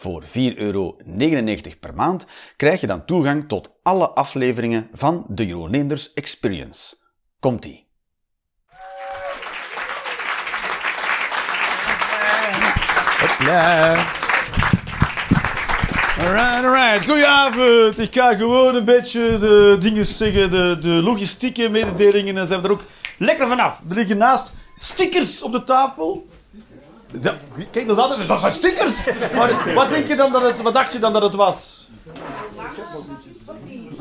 Voor 4,99 euro per maand krijg je dan toegang tot alle afleveringen van de Jeroen Experience. Komt-ie! Hopla. Alright. Goedenavond. Ik ga gewoon een beetje de dingen zeggen, de, de logistieke mededelingen. En zijn we er ook lekker vanaf. Er liggen naast stickers op de tafel. Kijk naar dat, dat zijn stickers. Maar wat, denk je dan dat het, wat dacht je dan dat het was?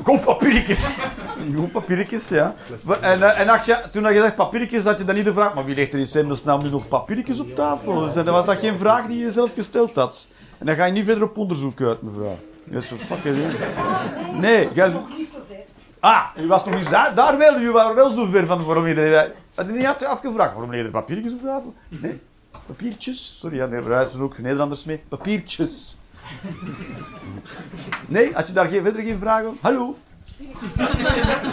Gewoon papiertjes. Gewoon papiertjes, ja. En, eh, en dacht je, toen je zegt papiertjes, had je dan niet de vraag, maar wie legt er in hemelsnaam nu nog papiertjes op tafel? Dus, dan was dat geen vraag die je zelf gesteld had. En dan ga je niet verder op onderzoek uit, mevrouw. Dat is zo fucking. Nee, jij... Ah, u was nog niet daar, daar wel. U was wel zo ver van waarom iedereen... Had je niet had afgevraagd, waarom liggen er papiertjes op tafel? Nee, papiertjes. Sorry, ja, nee, er zijn ook Nederlanders mee. Papiertjes. Nee, had je daar geen, verder geen vragen over? Hallo?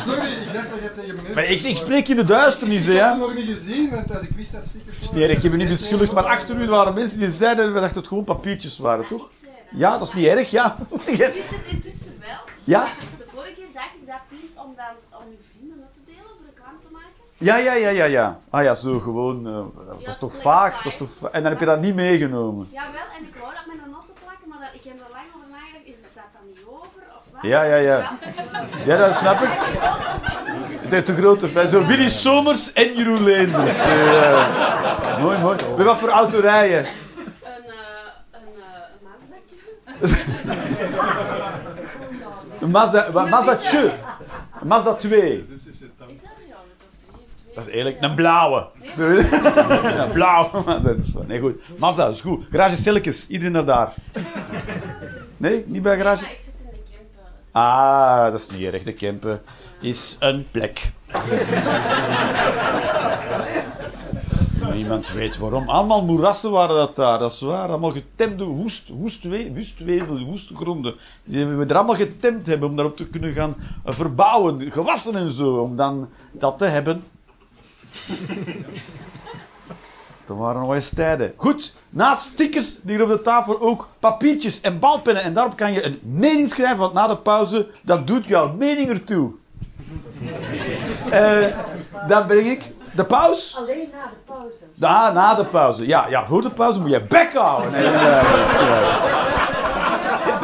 Sorry, ik dacht dat je tegen meneer... Maar ik, ik spreek in de duisternis, hè. Ik heb ze nog niet gezien, want als ik wist dat stickers is niet erg, ik heb je niet beschuldigd, maar achter u waren mensen die zeiden dat het gewoon papiertjes waren, toch? Ja, dat is niet erg, ja. Ik wist het intussen wel. Ja? De vorige keer dacht ik dat dient om dan om uw vrienden dat te delen, voor reclame te maken. Ja, ja, ja, ja, ja. Ah ja, zo gewoon. eh, dat is toch vaag? Dat is toch va- en dan heb je dat niet meegenomen. Jawel, en ik wou dat met een te plakken, maar dat, ik heb er lang over nagedacht. Is dat dan niet over? Of wat? Ja, ja, ja. Ja, dat snap ik. Het heeft te grote fan. Zo Willy Somers en Jeroen Leenders. Eh, ja. mooi, mooi. Met wat voor auto rijden? Een, eh een, eh een Mazda'tje. Een Mazda, een Mazda Tje. Een Mazda 2. Dat is eerlijk, een blauwe. Ja, blauw. Dat is wel- Nee, goed. Mazda, is goed. Garage Silkes, iedereen naar daar. Nee, niet bij garage? ik zit in de camper. Ah, dat is niet erg. De Kempen is een plek. Niemand weet waarom. Allemaal moerassen waren dat daar, dat is waar. Allemaal getemde woest, woestwe, woestwezel, woestgronden. Die we er allemaal getemd hebben om daarop te kunnen gaan verbouwen. Gewassen en zo, om dan dat te hebben. Dat waren nog eens tijden. Goed, naast stickers liggen op de tafel ook papiertjes en balpennen. En daarop kan je een mening schrijven, want na de pauze, dat doet jouw mening ertoe. Eh dan breng ik de pauze. Alleen na de pauze. Ja, na de pauze. Ja, ja, voor de pauze moet je bek houden. Nee,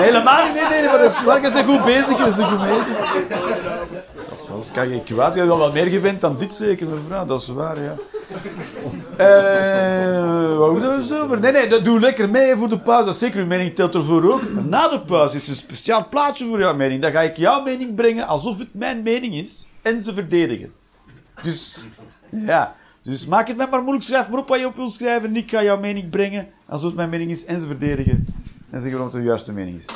helemaal niet. Nee, nee, maar dat is, bent goed bezig. Goed bezig. Wel, kan je kwaad. Je hebt wel wat meer gewend dan dit zeker, mevrouw. Dat is waar, ja. Eh, wat moet er zo over? Nee, nee, dat doe lekker mee voor de pauze. Dat zeker, uw mening telt ervoor ook. Na de pauze is een speciaal plaatje voor jouw mening. Dan ga ik jouw mening brengen alsof het mijn mening is. En ze verdedigen. Dus, ja. Dus maak het mij maar moeilijk. Schrijf maar op wat je op wil schrijven. En ik ga jouw mening brengen alsof het mijn mening is. En ze verdedigen. En zeggen waarom het de juiste mening is.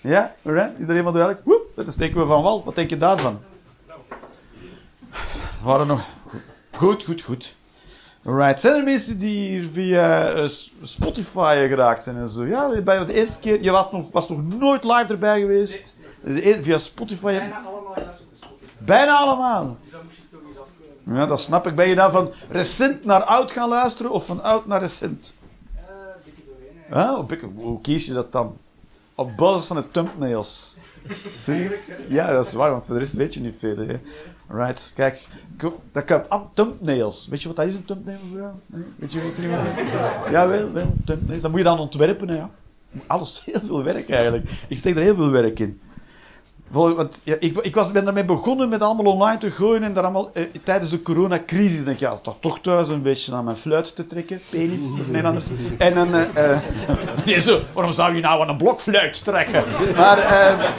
Ja? Alright? Is dat helemaal duidelijk? Woep, dat steken we van wal. Wat denk je daarvan? Waren nog... Goed, goed, goed. Alright. Zijn er mensen die hier via eh, Spotify geraakt zijn en zo? Ja, bij de eerste keer... Je was nog, was nog nooit live erbij geweest. De e- via Spotify... heb- allemaal juist op de school. Bijna allemaal. Ja, dat snap ik. Ben je nou van recent naar oud gaan luisteren of van oud naar recent? Ah, hoe kies je dat dan? Op basis van de thumbnails. Serieus? Ja, dat is waar, want voor de rest weet je niet veel. Hè. Right, kijk. Dat kruipt af. Thumbnails. Weet je wat dat is, een thumbnail? Nee? Weet je wat iemand Ja, wel, wel. Thumbnails. Dat moet je dan ontwerpen, hè, ja. Alles heel veel werk eigenlijk. Ik steek er heel veel werk in. Want ja, ik, ik was, ben daarmee begonnen met allemaal online te gooien en daar allemaal, eh, tijdens de coronacrisis denk ik, ja, toch, toch thuis een beetje aan mijn fluit te trekken, penis of Nederlanders. En dan, eh, eh, nee, zo, waarom zou je nou aan een blokfluit trekken? Maar, eh,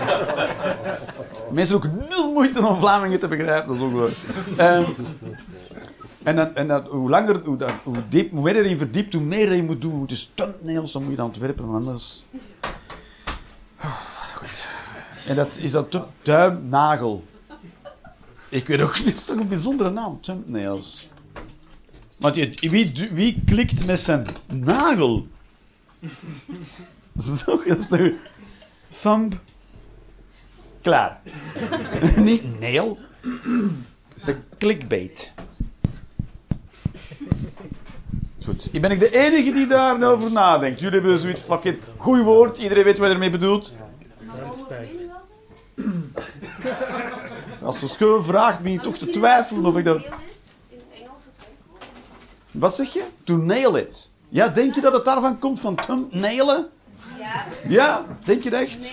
mensen ook nul moeite om Vlamingen te begrijpen, dat is. Ehm, en dan, en hoe langer, hoe, diep, hoe meer verdiept, hoe meer je moet doen. Is thumbnails, dan moet je dan ontwerpen, want anders... Goed. En dat is dan tu- duim, nagel. Ik weet ook niet, het is toch een bijzondere naam, thumbnails. Want je, wie, wie klikt met zijn nagel? Zo is toch... Thumb. Klaar. niet nail. Het is een clickbait. Goed. Ik ben ik de enige die daarover nadenkt. Jullie hebben zoiets, fuck it. Goeie woord, iedereen weet wat je ermee bedoelt. Als ze schoon vraagt, ben je toch te twijfelen of ik dat... Wat zeg je? To nail it. Ja, denk je dat het daarvan komt van nailen? Ja, Ja, denk je het echt?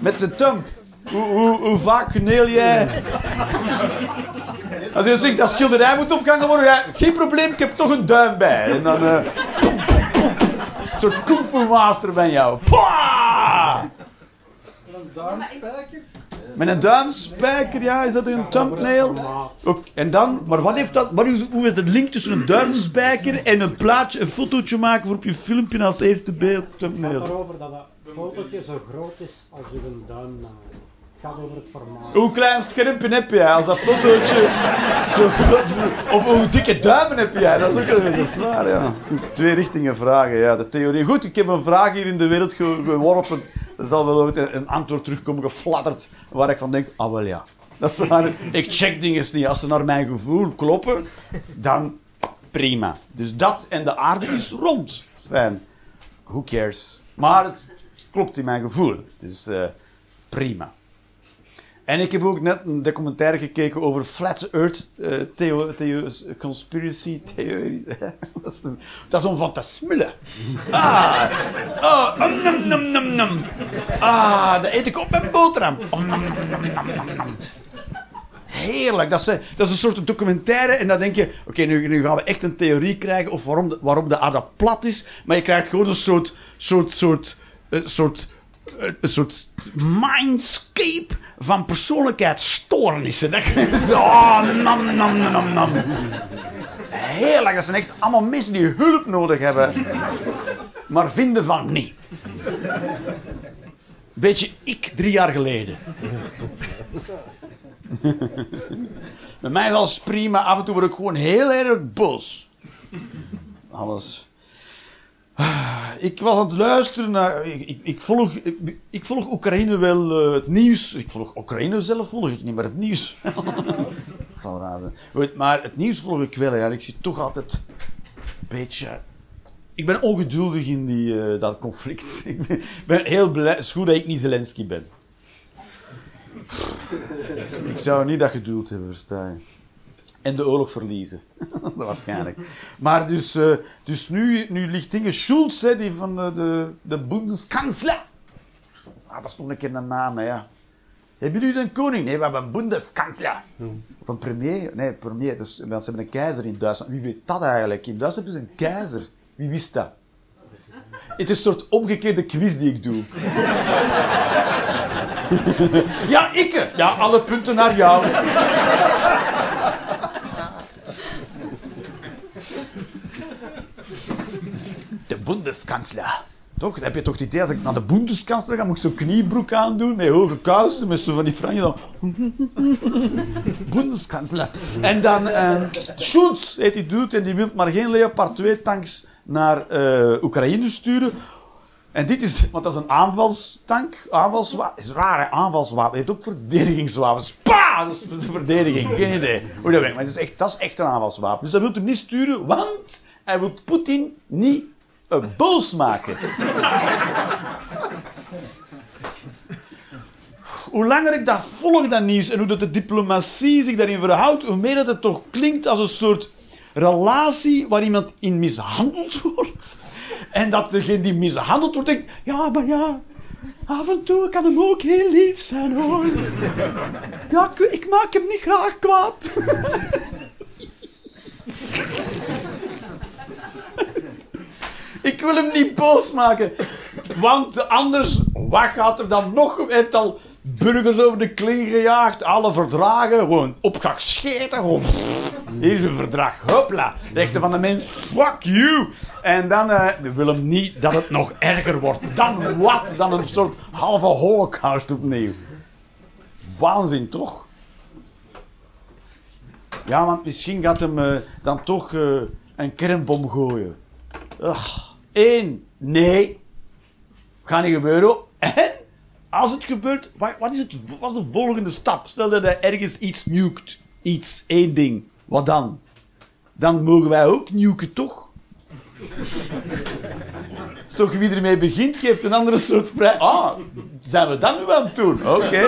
Met de thumb. Hoe, hoe, hoe vaak nail jij? Als je zegt dat schilderij moet opgehangen worden, ja, geen probleem, ik heb toch een duim bij. En dan... eh, een soort kung fu master ben jou. Pwah! Een duimspijker. Met een duimspijker, ja, is dat een thumbnail? Ook, en dan, maar wat heeft dat, hoe is de link tussen een duimspijker en een plaatje, een fotootje maken voor op je filmpje als eerste beeld? Thumbnail. Fotootje zo groot is als uw duim. Het gaat over het formaat. Hoe klein schermpje heb jij als dat fotootje zo groot is? Of hoe dikke duimen heb jij? Dat is ook dat is waar, ja. Twee richtingen vragen, ja, de theorie. Goed, ik heb een vraag hier in de wereld ge- geworpen. Er zal wel ooit een een antwoord terugkomen gefladderd, waar ik van denk, ah wel ja. Dat is waar. Ik check dingen niet. Als ze naar mijn gevoel kloppen, dan prima. Dus dat en de aarde is rond. Dat is fijn. Who cares? Maar het klopt in mijn gevoel. Dus eh, prima. En ik heb ook net een documentaire gekeken over Flat Earth eh, theo, theo, conspiracy theorie. dat is- om van. Ah, oh, om, nam, nam, nam, nam. Ah, dat eet ik op mijn boterham. Heerlijk. Dat is, eh, dat is een soort documentaire. En dan denk je, oké, nu, nu gaan we echt een theorie krijgen of waarom de, waarom de aarde plat is. Maar je krijgt gewoon een soort, soort, soort, een soort, een soort mindscape van persoonlijkheidsstoornissen. Dat zo, oh, nam, nam, nam, nam. Heerlijk. Dat zijn echt allemaal mensen die hulp nodig hebben. Maar vinden van niet. Beetje ik drie jaar geleden. Bij mij alles prima. Af en toe word ik gewoon heel erg boos. Alles. Ah, Ik was aan het luisteren naar. Ik, ik, volg, ik, volg Oekraïne wel eh, het nieuws. Ik volg Oekraïne zelf volg ik niet, maar het nieuws. Dat raar. Goed, maar het nieuws volg ik wel. Ja. Ik zie toch altijd een beetje. Ik ben ongeduldig in die, eh, dat conflict. Ik ben, heel blij. Goed dat ik niet Zelensky ben. Ik zou niet dat geduld hebben, versta je. En de oorlog verliezen. dat waarschijnlijk. Maar dus, eh, dus nu, nu ligt dingen Schulz, hè, die van de, de, de Bundeskanzler. Ah, dat is toch een keer een naam, hè, ja. Hebben jullie een koning? Nee, we hebben een Bundeskanzler. Of een premier? Nee, premier. Het is, ze hebben een keizer in Duitsland. Wie weet dat eigenlijk? In Duitsland hebben ze een keizer. Wie wist dat? Het is een soort omgekeerde quiz die ik doe. ja, ikke. Ja, alle punten naar jou. Bundeskanzler. Toch? Dan heb je toch het idee, als ik naar de Bundeskanzler ga, moet ik zo'n kniebroek aandoen, met hoge kousen, met zo van die franje dan... Bundeskanzler. En dan eh, Schulz heet die dude, en die wil maar geen Leopard 2 tanks naar eh, Oekraïne sturen. En dit is, want dat is een aanvalstank, aanvalswapen, is raar aanvalswapen, je hebt ook verdedigingswapens. Pa! Dat is de verdediging, geen idee hoe dat werkt, maar het is echt, dat is echt een aanvalswapen. Dus dat wil hem niet sturen, want hij wil Poetin niet boos maken. hoe langer ik dat volg, dat nieuws, en hoe dat de diplomatie zich daarin verhoudt, hoe meer dat het toch klinkt als een soort relatie waar iemand in mishandeld wordt. En dat degene die mishandeld wordt denkt, ja, maar ja, af en toe kan hem ook heel lief zijn, hoor. Ja, ik, ik maak hem niet graag kwaad. Ik wil hem niet boos maken. Want anders, wat gaat er dan nog? Hij heeft al burgers over de kling gejaagd. Alle verdragen, gewoon opgescheten. Gewoon, hier is een verdrag. Hopla. Rechten van de mens. Fuck you. En dan eh, we willen niet dat het nog erger wordt. Dan wat? Dan een soort halve holocaust opnieuw. Waanzin, toch? Ja, want misschien gaat hem eh, dan toch eh, een kernbom gooien. Ugh. Eén, nee. Gaat niet gebeuren. En, als het gebeurt, wat, is, het, wat is de volgende stap? Stel dat hij ergens iets nukt. Iets, één ding. Wat dan? Dan mogen wij ook nuken, toch? is toch wie ermee begint, geeft een andere soort vrij. Ah, zijn we dat nu aan het doen? Oké.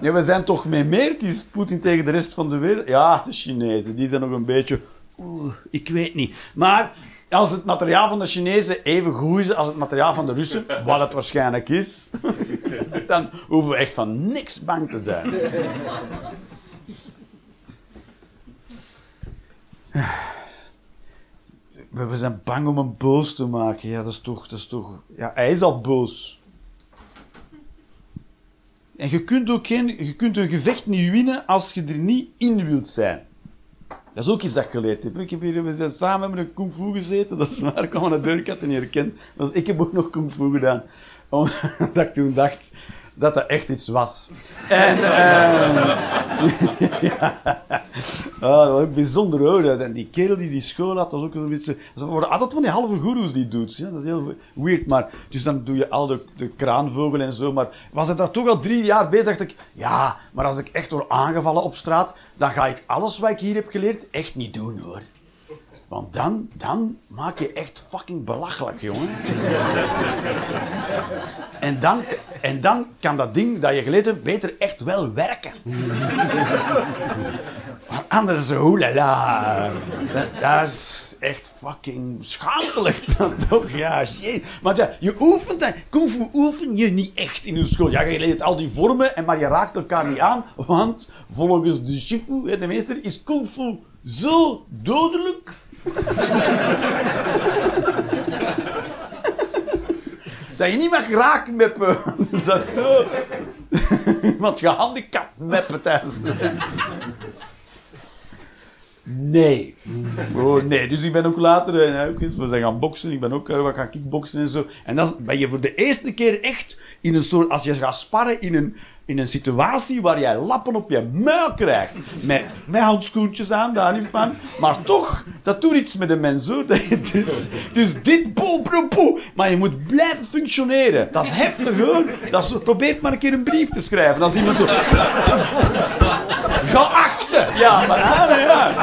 Ja, we zijn toch mee meer. Het is Poetin tegen de rest van de wereld. Ja, de Chinezen, die zijn nog een beetje. Oeh, ik weet niet. Maar als het materiaal van de Chinezen even goed is als het materiaal van de Russen, wat het waarschijnlijk is, dan hoeven we echt van niks bang te zijn. We zijn bang om hem boos te maken. Ja, dat is toch... Dat is toch ja, hij is al boos. En je kunt ook geen, je kunt een gevecht niet winnen als je er niet in wilt zijn. Dat is ook iets dat ik geleerd heb. Ik heb hier, we zijn samen met een kung fu gezeten. Dat is waar, ik aan de deur, had niet herkend. Ik heb ook nog kung fu gedaan. Omdat ik toen dacht dat dat echt iets was. En, ehm ja. Ah, dat was ook bijzonder hoor. En die kerel die die school had, dat was ook een beetje... Dat worden altijd van die halve goeroes die doet. Ja? Dat is heel weird. Maar, dus dan doe je al de, de kraanvogel en zo. Maar was ik daar toch al drie jaar bezig, dacht ik... Ja, maar als ik echt word aangevallen op straat, dan ga ik alles wat ik hier heb geleerd echt niet doen hoor. Want dan, dan maak je echt fucking belachelijk, jongen. En dan, en dan kan dat ding dat je geleerd hebt beter echt wel werken. Want anders, oelala. Dat, dat is echt fucking schaamtelijk dan toch? Ja, shit. Want ja, je oefent dat. Kung fu oefen je niet echt in je school. Ja, je leert al die vormen, en maar je raakt elkaar niet aan. Want volgens de shifu, de meester, is kung fu zo dodelijk dat je niet mag raken met me. Dat is zo. Iemand gehandicapt meppen tijdens de... Nee. Oh, nee. Dus ik ben ook later... eh, eens, we zijn gaan boksen. Ik ben ook eh, wat gaan kickboksen en zo. En dan ben je voor de eerste keer echt in een soort... Als je gaat sparren in een, in een situatie waar jij lappen op je muil krijgt. Met, handschoentjes aan, daar niet van. Maar toch, dat doet iets met de mens hoor. Je, dus, dit, poe, poe. Maar je moet blijven functioneren. Dat is heftig hoor. Dat probeer maar een keer een brief te schrijven. Als iemand zo... Geachte! Ja, maar ja, ja.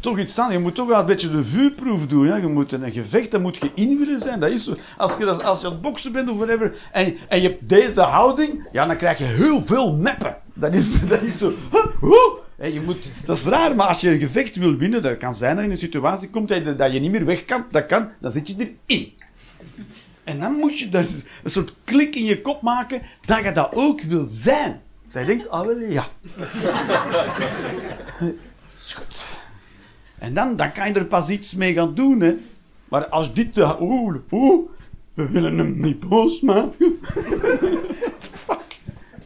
Toch iets aan. Je moet toch wel een beetje de vuurproef doen. Ja? Je moet een gevecht, daar moet je in willen zijn. Dat is zo. Als je, dat- als je aan het boksen bent of whatever, en, en je hebt deze houding, ja, dan krijg je heel veel meppen. Dat is, dat is zo. huh? Hè, je moet, dat is raar, maar als je een gevecht wil winnen, dat kan zijn dat je in een situatie komt dat je, dat je niet meer weg kan, dat kan, dan zit je erin. En dan moet je daar een soort klik in je kop maken dat je dat ook wil zijn. Dat je denkt, ah wel, ja. goed. En dan, dan kan je er pas iets mee gaan doen, hè. Maar als dit we willen hem niet boos maken. Fuck.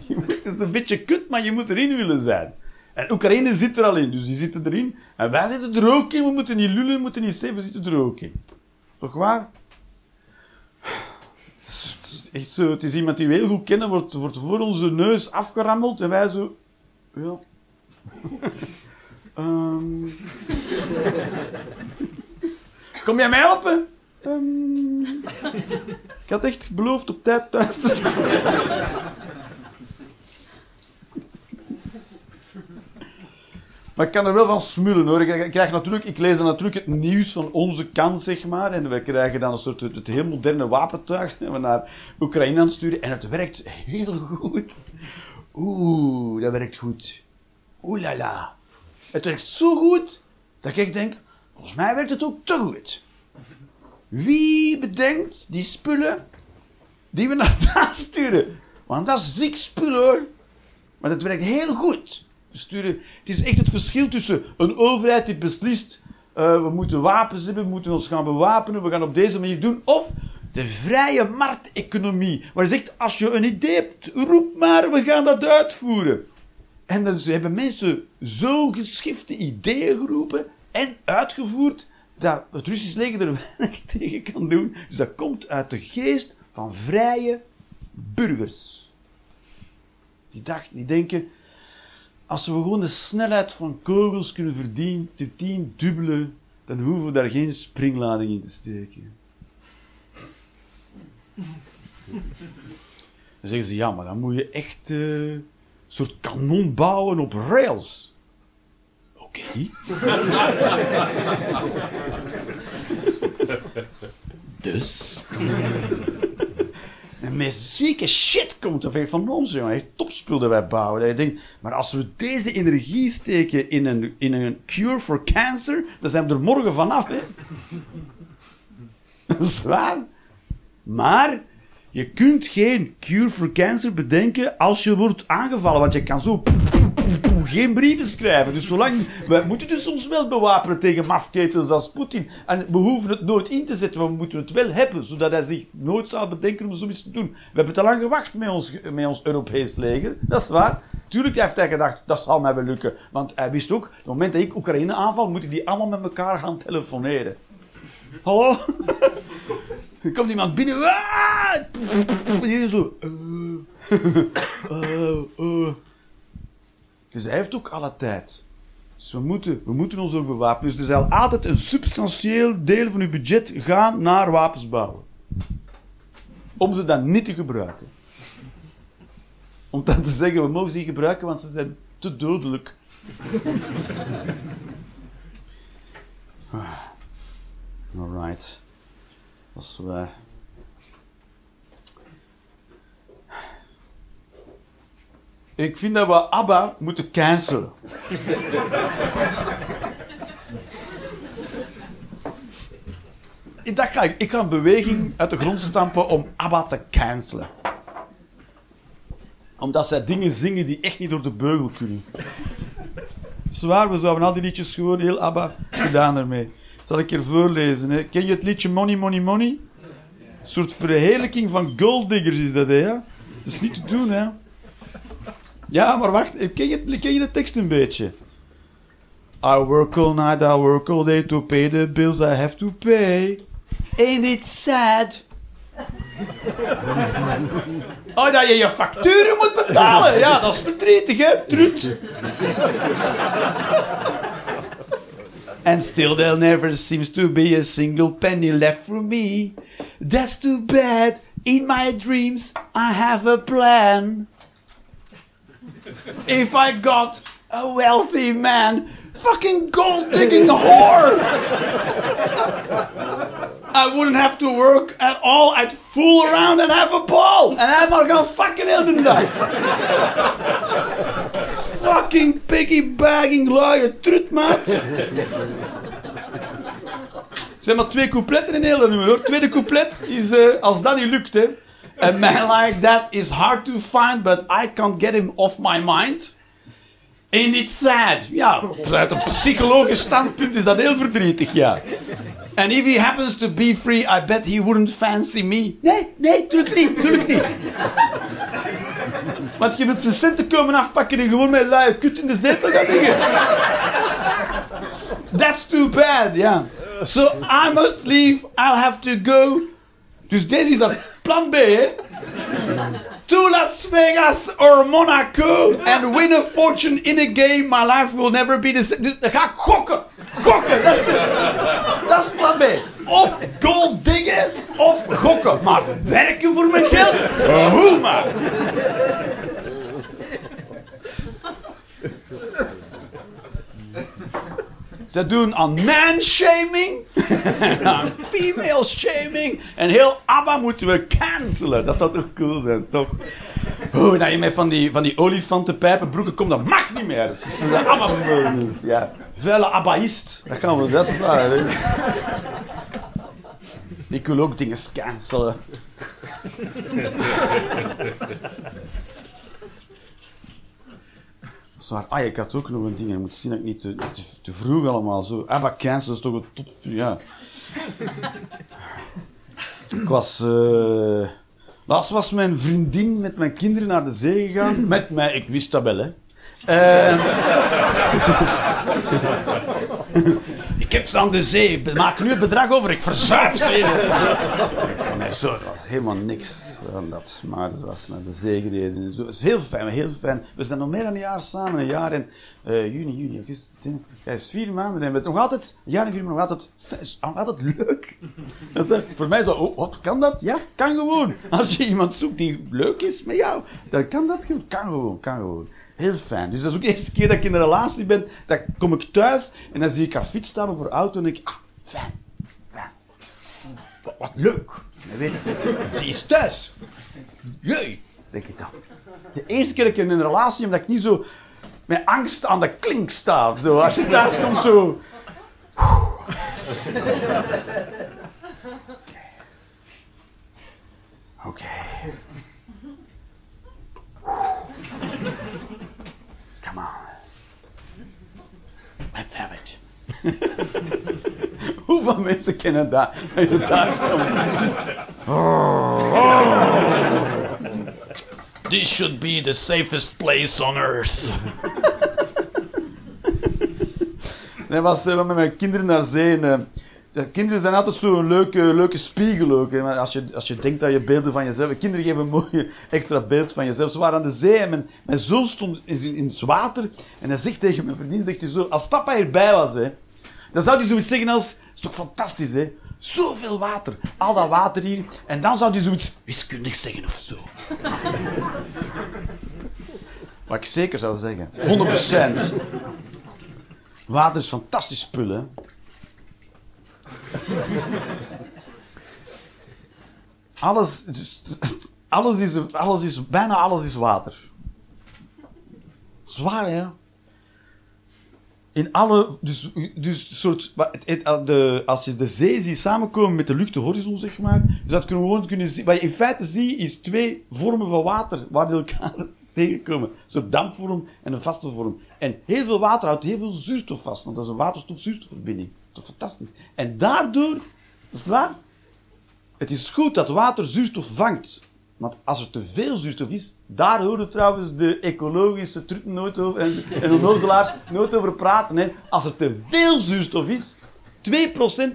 Het is een beetje kut, maar je moet erin willen zijn. En Oekraïne zit er al in, dus die zitten erin. En wij zitten er ook in. We moeten niet lullen, we moeten niet zeven, we zitten er ook in. Toch waar? Het is echt zo, iemand die we heel goed kennen, wordt, wordt voor onze neus afgerammeld en wij zo... Ja. Ehm. Kom jij mij helpen? Ehm. Ik had echt beloofd op tijd thuis te zijn. Maar ik kan er wel van smullen hoor. Ik krijg natuurlijk, ik lees dan natuurlijk het nieuws van onze kant, zeg maar. En we krijgen dan een soort het heel moderne wapentuig dat we naar Oekraïne aan sturen. En het werkt heel goed. Oeh, dat werkt goed. Oeh la la. Het werkt zo goed dat ik denk, volgens mij werkt het ook te goed. Wie bedenkt die spullen die we naar daar sturen? Want dat is ziek spul hoor. Maar het werkt heel goed. Sturen, het is echt het verschil tussen een overheid die beslist, eh, we moeten wapens hebben, we moeten ons gaan bewapenen, we gaan op deze manier doen, of de vrije markteconomie, waar je zegt, als je een idee hebt, roep maar, we gaan dat uitvoeren. En dan hebben mensen zo geschifte ideeën geroepen en uitgevoerd, dat het Russisch leger er weinig tegen kan doen. Dus dat komt uit de geest van vrije burgers. Die, dacht, die denken, als we gewoon de snelheid van kogels kunnen verdienen te tien dubbele, dan hoeven we daar geen springlading in te steken. Dan zeggen ze, ja, maar dan moet je echt eh, soort kanon bouwen op rails. Oké. dus. De meest zieke shit komt er van ons, jongen. Echt topspul dat wij bouwen. Dat je denkt, maar als we deze energie steken in een, in een cure for cancer, dan zijn we er morgen vanaf, hè. Dat is waar. Maar je kunt geen cure for cancer bedenken als je wordt aangevallen, want je kan zo geen brieven schrijven. Dus zolang, we moeten dus ons wel bewapenen tegen mafketens als Poetin. En we hoeven het nooit in te zetten, maar we moeten het wel hebben, zodat hij zich nooit zou bedenken om zoiets te doen. We hebben te lang gewacht met ons, met ons Europees leger, dat is waar. Tuurlijk heeft hij gedacht, dat zal mij wel lukken. Want hij wist ook, op het moment dat ik Oekraïne aanval, moeten die allemaal met elkaar gaan telefoneren. Hallo? Er komt iemand binnen. Ah! En iedereen zo. Uh, uh, Dus hij heeft ook alle tijd. Dus we moeten, we moeten ons ook bewapenen. Dus er zal altijd een substantieel deel van uw budget gaan naar wapens bouwen. Om ze dan niet te gebruiken. Om dan te zeggen, we mogen ze niet gebruiken, want ze zijn te dodelijk. Alright. Dat waar. Ik vind dat we ABBA moeten cancelen. dacht, ga ik, ik ga een beweging uit de grond stampen om ABBA te cancelen. Omdat zij dingen zingen die echt niet door de beugel kunnen. Zwaar, we zouden al die liedjes gewoon heel ABBA gedaan ermee. Zal ik er voorlezen. Hè? Ken je het liedje Money, Money, Money? Een soort verheerlijking van golddiggers is dat, hè? Dat is niet te doen, hè? Ja, maar wacht. Ken je, ken je de tekst een beetje? I work all night, I work all day to pay the bills I have to pay. Ain't it sad? Oh, dat je je facturen moet betalen. Ja, dat is verdrietig, hè? Trut. And still there never seems to be a single penny left for me. That's too bad. In my dreams, I have a plan. If I got a wealthy man, fucking gold digging whore! I wouldn't have to work at all. I'd fool around and have a ball. And I'm not gonna fucking de dag. Fucking piggybagging luie trutmaat. Zijn maar twee coupletten in heel dat nummer hoor. Tweede couplet is uh, als dat niet lukt hè. A man like that is hard to find, but I can't get him off my mind. Ain't it sad? Ja, vanuit een psychologisch standpunt is dat heel verdrietig, ja. And if he happens to be free, I bet he wouldn't fancy me. Nee, nee, tuurlijk niet, tuurlijk niet. Want je moet zijn centen komen afpakken en gewoon met luie kut in de zetel gaan liggen. That's too bad, ja. Yeah. So I must leave, I'll have to go. Dus deze is dan plan B, hè. To Las Vegas or Monaco and win a fortune in a game. My life will never be the same. Dus dan ga ik gokken. Gokken, dat is, dat is plan B. Of gold diggen of gokken. Maar werken voor mijn geld? Hoe maar. Ze doen aan man-shaming, aan female-shaming. En heel ABBA moeten we cancelen. Dat zou toch cool zijn, toch? Oh, dat je met van die, van die olifantenpijpenbroeken komt, dat mag niet meer. Dat is de abba Ja. Vuile ABBAïst. Dat gaan we, waar. Hè. Ik wil ook dingen cancelen. Ah, ik had ook nog een ding. Je moet zien dat ik niet te, te, vroeg allemaal zo. Ah, maar cancel is toch een top. Ja. ik was. Uh, laatst was mijn vriendin met mijn kinderen naar de zee gegaan. Met mij, ik wist dat wel, hè. Uh, ik heb ze aan de zee. Maak nu het bedrag over. Ik verzuip ze. Mij Zo, er was helemaal niks aan dat. Maar het was naar de zee gereden. en Zo. Het is heel fijn, heel fijn. We zijn nog meer dan een jaar samen. Een jaar en eh, juni, juni, augustus. Hij is vier maanden en hebben nog altijd, een jaar en vier maanden, nog altijd, nog altijd leuk. Dat is, voor mij dat, oh, wat kan dat? Ja, kan gewoon. Als je iemand zoekt die leuk is met jou, dan kan dat gewoon. Kan gewoon, kan gewoon. Heel fijn. Dus dat is ook de eerste keer dat ik in een relatie ben. Dan kom ik thuis en dan zie ik haar fiets staan of haar auto en ik, ah, fijn, fijn. Wat, leuk. En weet je, ze is thuis. Jee, denk ik dan. De eerste keer dat ik in een relatie ben, dat ik niet zo met angst aan de klink sta. Zo. Als je thuis komt, zo... Oké. Let's have it. Hoeveel mensen kennen dat? Dat je. This should be the safest place on earth. Nee, was uh, met mijn kinderen naar zee. En, eh, kinderen zijn altijd zo'n leuke, leuke spiegel ook. Hè. Als, je, als je denkt dat je beelden van jezelf... Kinderen geven mooie extra beeld van jezelf. Ze waren aan de zee en mijn, zoon stond in, in het water. En hij zegt tegen mijn vriendin, zegt zo... Als papa hierbij was, dan zou hij zoiets zeggen als... is toch fantastisch, hè? Zoveel water. Al dat water hier. En dan zou hij zoiets wiskundig zeggen of zo. Wat ik zeker zou zeggen. 100%. Water is fantastisch spul, hè? Alles, alles, is, alles is, bijna alles is water. Zwaar, hè? In alle, dus, dus soort, de, als je de zee ziet samenkomen met de lucht, de horizon, zeg maar, dus dat kunnen we gewoon kunnen zien. Wat je in feite ziet, is twee vormen van water waar die elkaar tegenkomen. Een soort dampvorm en een vaste vorm. En heel veel water houdt heel veel zuurstof vast, want dat is een waterstof-zuurstofverbinding. Fantastisch. En daardoor, is het waar? Het is goed dat water zuurstof vangt. Want als er te veel zuurstof is, daar horen trouwens de ecologische trutten nooit over, en, en onnozelaars nooit over praten. Hè. Als er te veel zuurstof is, 2%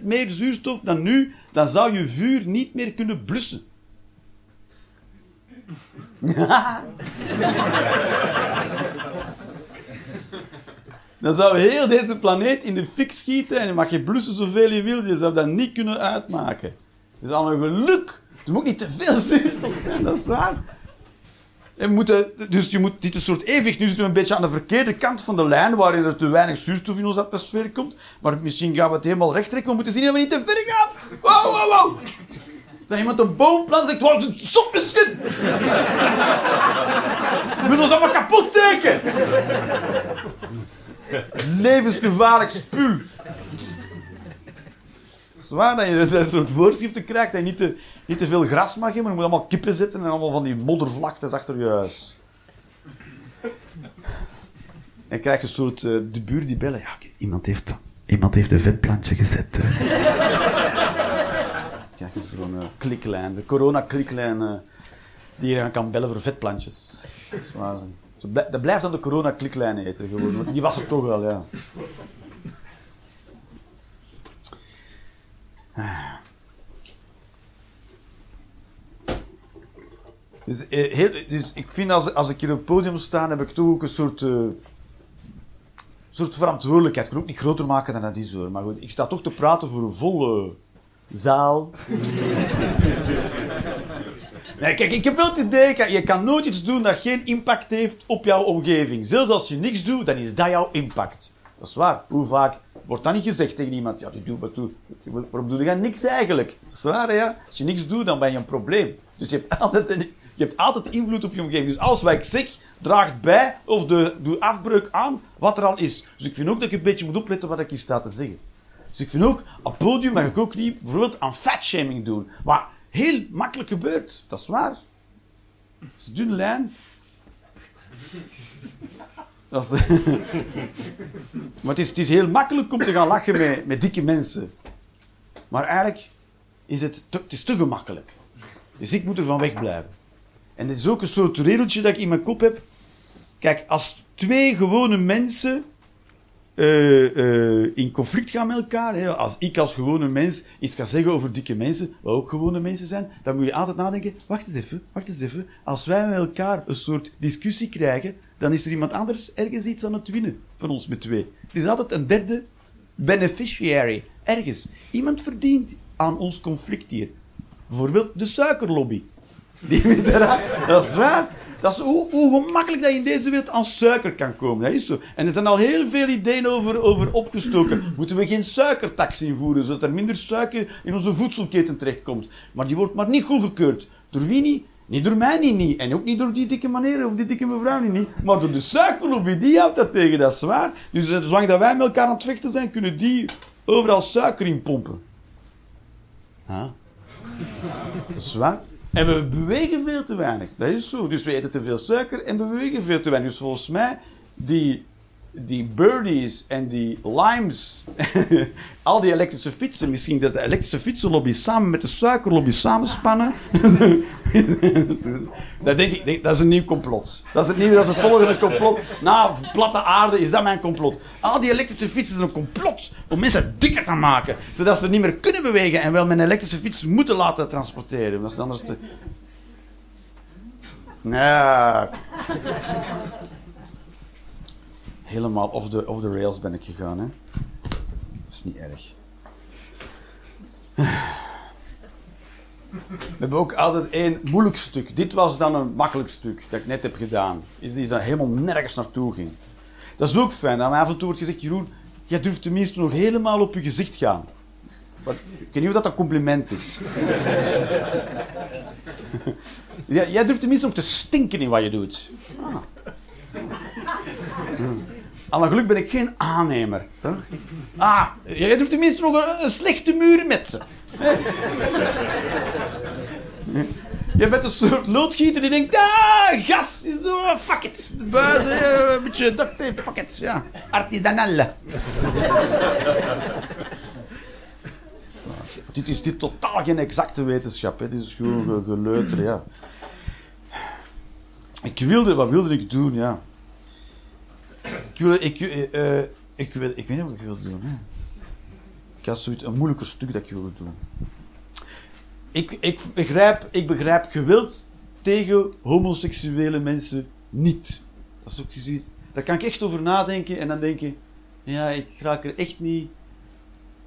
meer zuurstof dan nu, dan zou je vuur niet meer kunnen blussen. Dan zou heel deze planeet in de fik schieten en je mag je blussen zoveel je wil, je zou dat niet kunnen uitmaken. Het is al een geluk. Er moet niet te veel zuurstof zijn, dat is waar. Je moet, eh, dus je moet, dit een soort evenwicht. Nu zitten we een beetje aan de verkeerde kant van de lijn, waarin er te weinig zuurstof in onze atmosfeer komt. Maar misschien gaan we het helemaal recht trekken. We moeten zien dat we niet te ver gaan. Wow, wow, wow. Dat iemand een boom plant en zegt, wow, het is zot misschien. Je moet ons allemaal kapot teken. Levensgevaarlijk spul. Het is waar dat je een soort voorschriften krijgt dat je niet te, niet te veel gras mag hebben. maar Je moet allemaal kippen zetten en allemaal van die moddervlaktes achter je huis. En je krijgt een soort, eh, de buur die bellen. Ja, iemand, heeft, iemand heeft een vetplantje gezet. krijg je zo'n eh, kliklijn, de corona-kliklijn, eh, die je kan bellen voor vetplantjes. Is Dat blijft dan de corona-kliklijn eten, gewoon. Die was er toch wel, ja. Dus, eh, dus ik vind als, als ik hier op het podium sta, heb ik toch ook een soort, eh, soort verantwoordelijkheid. Ik kan ook niet groter maken dan dat is hoor. Maar goed, ik sta toch te praten voor een volle zaal. Nee, kijk, ik heb wel het idee, je kan nooit iets doen dat geen impact heeft op jouw omgeving. Zelfs als je niks doet, dan is dat jouw impact. Dat is waar. Hoe vaak wordt dat niet gezegd tegen iemand? Ja, die doet wat doe. Waarom doe je niks eigenlijk? Dat is waar, ja. Als je niks doet, dan ben je een probleem. Dus je hebt altijd, je hebt altijd invloed op je omgeving. Dus alles wat ik zeg, draagt bij of de, doe afbreuk aan wat er al is. Dus ik vind ook dat je een beetje moet opletten wat ik hier sta te zeggen. Dus ik vind ook, op podium mag ik ook niet bijvoorbeeld aan fatshaming doen. Wat heel makkelijk gebeurt. Dat is waar. Dat is een dunne lijn. Dat is, maar het is, het heel makkelijk om te gaan lachen met, met dikke mensen. Maar eigenlijk is het te, het is gemakkelijk. Dus ik moet er van wegblijven. En dit is ook een soort redeltje dat ik in mijn kop heb. Kijk, als twee gewone mensen eh, eh, in conflict gaan met elkaar. Hè. Als ik als gewone mens iets ga zeggen over dikke mensen, wat ook gewone mensen zijn, dan moet je altijd nadenken, wacht eens even, wacht eens even. Als wij met elkaar een soort discussie krijgen, dan is er iemand anders ergens iets aan het winnen van ons met twee. Er is altijd een derde beneficiary, ergens. Iemand verdient aan ons conflict hier. Bijvoorbeeld de suikerlobby. Die dat is waar. Dat is hoe, hoe, gemakkelijk dat je in deze wereld aan suiker kan komen. Dat is zo. En er zijn al heel veel ideeën over, over opgestoken. Moeten we geen suikertax invoeren, zodat er minder suiker in onze voedselketen terechtkomt. Maar die wordt maar niet goedgekeurd. Door wie niet? Niet door mij niet, niet. En ook niet door die dikke meneer of die dikke mevrouw niet, niet. Maar door de suikerlobby, die houdt dat tegen, dat is waar. Dus eh, zolang dat wij met elkaar aan het vechten zijn, kunnen die overal suiker in pompen. Huh? Dat is waar. En we bewegen veel te weinig. Dat is zo. Dus we eten te veel suiker en bewegen veel te weinig. Dus volgens mij, die, die birdies en die limes, al die elektrische fietsen, misschien dat de elektrische fietsenlobby samen met de suikerlobby samenspannen. dat, denk ik, dat is een nieuw complot. Dat is het nieuwe, dat is het volgende complot. Na platte aarde is dat mijn complot. Al die elektrische fietsen zijn een complot om mensen dikker te maken, zodat ze niet meer kunnen bewegen en wel met een elektrische fiets moeten laten transporteren. Is anders te... Ja. Helemaal off the, off the rails ben ik gegaan, hè. Dat is niet erg. We hebben ook altijd één moeilijk stuk. Dit was dan een makkelijk stuk dat ik net heb gedaan. Is, is dat helemaal nergens naartoe ging. Dat is ook fijn. Dat mij af en toe wordt gezegd, Jeroen, jij durft tenminste nog helemaal op je gezicht gaan. Maar, ik weet niet of dat een compliment is. ja, jij durft tenminste nog te stinken in wat je doet. Ah. Aan geluk ben ik geen aannemer. Toch? Ah, jij durft tenminste nog een, een slechte muur met ze. Je bent een soort loodgieter die denkt, ah, gas is door, fuck it. Buiten, een beetje duct tape, fuck it. Ja, artisanale. dit is dit totaal geen exacte wetenschap, hè. dit is gewoon geleuter, ja. Ik wilde, wat wilde ik doen, ja. Ik wilde, ik, uh, ik, wil, ik weet niet wat ik wilde doen, hè. Ik had zoiets, een moeilijker stuk dat ik wilde doen ik, ik, begrijp, ik begrijp geweld tegen homoseksuele mensen niet. Dat is ook zoiets. Daar kan ik echt over nadenken en dan denken: ja, ik raak er echt niet.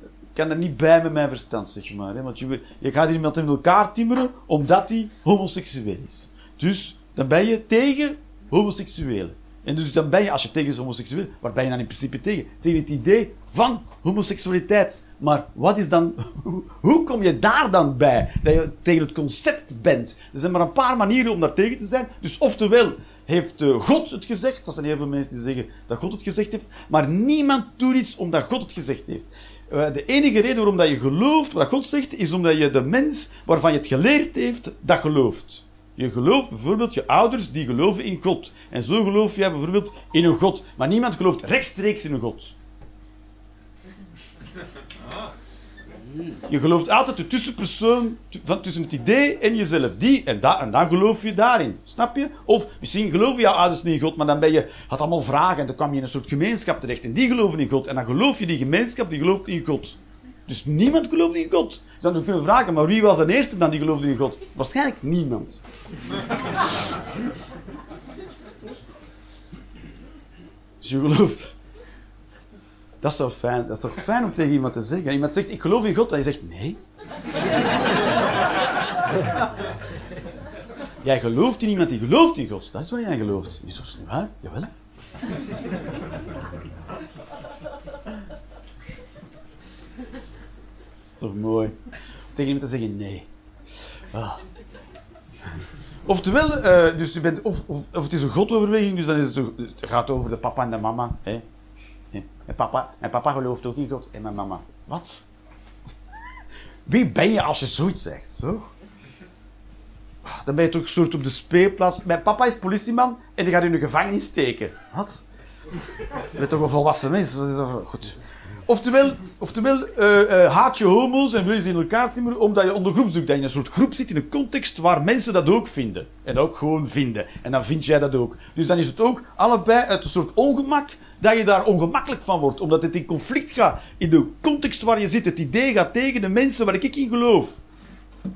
Ik kan er niet bij met mijn verstand, zeg maar. Hè? Want je, je gaat iemand in elkaar timmeren omdat hij homoseksueel is. Dus dan ben je tegen homoseksuelen. En dus dan ben je, als je tegen is homoseksueel, waar ben je dan in principe tegen? Tegen het idee van homoseksualiteit. Maar wat is dan, hoe kom je daar dan bij? Dat je tegen het concept bent. Er zijn maar een paar manieren om daar tegen te zijn. Dus oftewel heeft eh, God het gezegd. Dat zijn heel veel mensen die zeggen dat God het gezegd heeft. Maar niemand doet iets omdat God het gezegd heeft. Eh, de enige reden waarom dat je gelooft wat God zegt, is omdat je de mens waarvan je het geleerd heeft, dat gelooft. Je gelooft bijvoorbeeld je ouders die geloven in God. En zo geloof jij bijvoorbeeld in een God. Maar niemand gelooft rechtstreeks in een God. Je gelooft altijd de tussenpersoon van, tussen het idee en jezelf. Die en dat, en dan geloof je daarin. Snap je? Of misschien geloven jouw ouders niet in God, maar dan ben je, had allemaal vragen en dan kwam je in een soort gemeenschap terecht. En die geloven in God. En dan geloof je die gemeenschap, die gelooft in God. Dus niemand gelooft in God. Dan kunnen we vragen, maar wie was de eerste dan die geloofde in God? Waarschijnlijk niemand. dus je gelooft. Dat is toch fijn. Dat is toch fijn om tegen iemand te zeggen. Iemand zegt, ik geloof in God. Je zegt, nee. jij gelooft in iemand die gelooft in God. Dat is wat jij gelooft. Dat niet waar? Jawel. Toch mooi. Tegen iemand te zeggen nee. Ah. Oftewel, uh, dus je bent, of, of, of, het is een godoverweging, dus dan is het, gaat over de papa en de mama. Hè? En, papa, en papa gelooft ook in God en mijn mama. Wat? Wie ben je als je zoiets zegt? Toch? Dan ben je toch een soort op de speelplaats. Mijn papa is politieman en die gaat in de gevangenis steken. Wat? Je bent toch een volwassen mens? Goed. Oftewel, eh, eh, haat je homo's en wil je ze in elkaar timmeren omdat je onder zoekt. Dat je een soort groep zit in een context waar mensen dat ook vinden. En ook gewoon vinden. En dan vind jij dat ook. Dus dan is het ook allebei uit een soort ongemak dat je daar ongemakkelijk van wordt. Omdat het in conflict gaat in de context waar je zit. Het idee gaat tegen de mensen waar ik in geloof.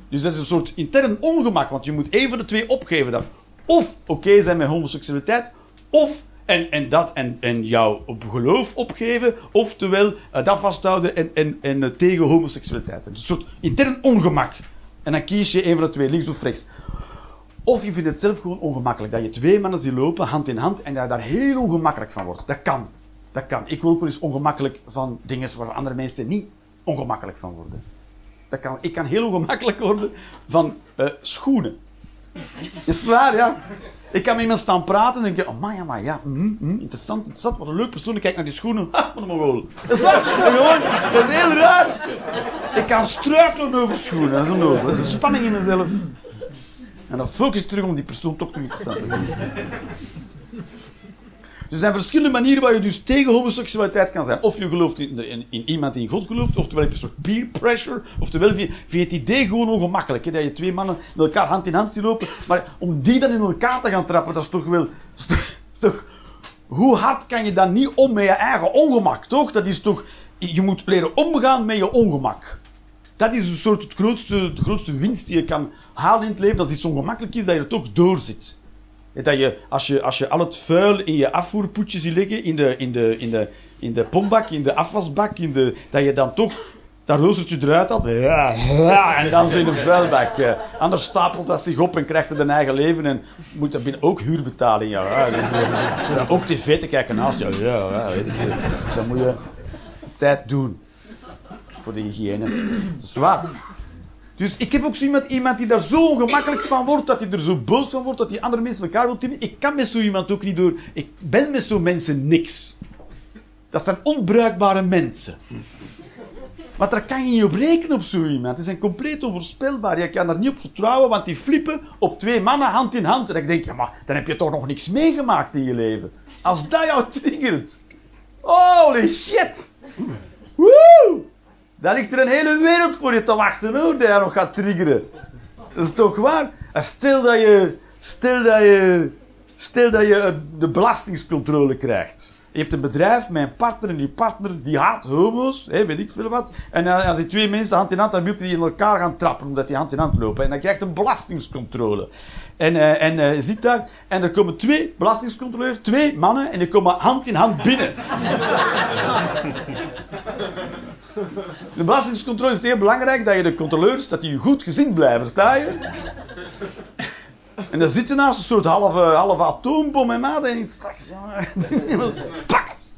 Dus dat is een soort intern ongemak. Want je moet één van de twee opgeven dan. Of oké zijn met homoseksualiteit. Of en, en dat en, en jouw geloof opgeven, oftewel uh, dat vasthouden en, en, en tegen homoseksualiteit zijn. Een soort intern ongemak. En dan kies je een van de twee, links of rechts. Of je vindt het zelf gewoon ongemakkelijk. Dat je twee mannen ziet lopen, hand in hand, en dat je daar heel ongemakkelijk van wordt. Dat kan. Dat kan. Ik word ook wel eens ongemakkelijk van dingen waar andere mensen niet ongemakkelijk van worden. Dat kan. Ik kan heel ongemakkelijk worden van uh, schoenen. Is het waar, ja? Ik kan met iemand staan praten en denk oh maar ja, maar ja, mm, mm, interessant, interessant, wat een leuk persoon. Ik kijk naar die schoenen, ha, wat een. Dat is waar, gewoon, dat is heel raar. Ik kan struikelen over schoenen, dat is onnozel. Dat is een spanning in mezelf. En dan focus ik terug om die persoon toch te interessant te vinden. Er zijn verschillende manieren waar je dus tegen homoseksualiteit kan zijn. Of je gelooft in, in, iemand die in God gelooft, oftewel heb je een soort peer pressure, oftewel vind je het idee gewoon ongemakkelijk. Hè, dat je twee mannen met elkaar hand in hand ziet lopen. Maar om die dan in elkaar te gaan trappen, dat is toch wel... Toch, hoe hard kan je dan niet om met je eigen ongemak, toch? Dat is toch... Je moet leren omgaan met je ongemak. Dat is een soort het grootste, de grootste winst die je kan halen in het leven. Dat iets ongemakkelijk is, dat je er toch doorzit. Dat je, als je, als je al het vuil in je afvoerpoetje ziet liggen, in de, in de, in de, in de pompbak, in de afwasbak, in de, dat je dan toch dat roostertje eruit had. Ja, ja, en dan zo in de vuilbak. Anders stapelt dat zich op en krijgt het een eigen leven en moet er binnen ook huur betalen. Ja, dus, uh, ook tv te kijken naast je. Ja, ja, weet ik. Dus dat moet je tijd doen. Voor de hygiëne. Dat waar. Dus ik heb ook zo iemand, iemand die daar zo ongemakkelijk van wordt, dat hij er zo boos van wordt, dat hij andere mensen elkaar wil. Ik kan met zo iemand ook niet door. Ik ben met zo'n mensen niks. Dat zijn onbruikbare mensen. Maar daar kan je niet op rekenen op zo iemand. Die zijn compleet onvoorspelbaar. Je kan daar niet op vertrouwen, want die flippen op twee mannen hand in hand. En ik denk, ja, maar dan heb je toch nog niks meegemaakt in je leven. Als dat jou triggert. Holy shit! Woe! Dan ligt er een hele wereld voor je te wachten hoor, die je nog gaat triggeren. Dat is toch waar? En stel dat je, stel dat je, stel dat je de belastingscontrole krijgt. Je hebt een bedrijf een partner en die partner die haat homo's, hè, weet ik veel wat. En als die twee mensen hand in hand, dan wil die in elkaar gaan trappen omdat die hand in hand lopen. En dan krijgt een belastingscontrole. En, uh, en uh, je ziet daar, en er komen twee belastingscontroleurs, twee mannen, en die komen hand in hand binnen. De belastingscontrole is het heel belangrijk dat je de controleurs, dat die goed gezien blijven, sta je? En dan zit je naast een soort halve, halve atoombom en maat en straks... Pas!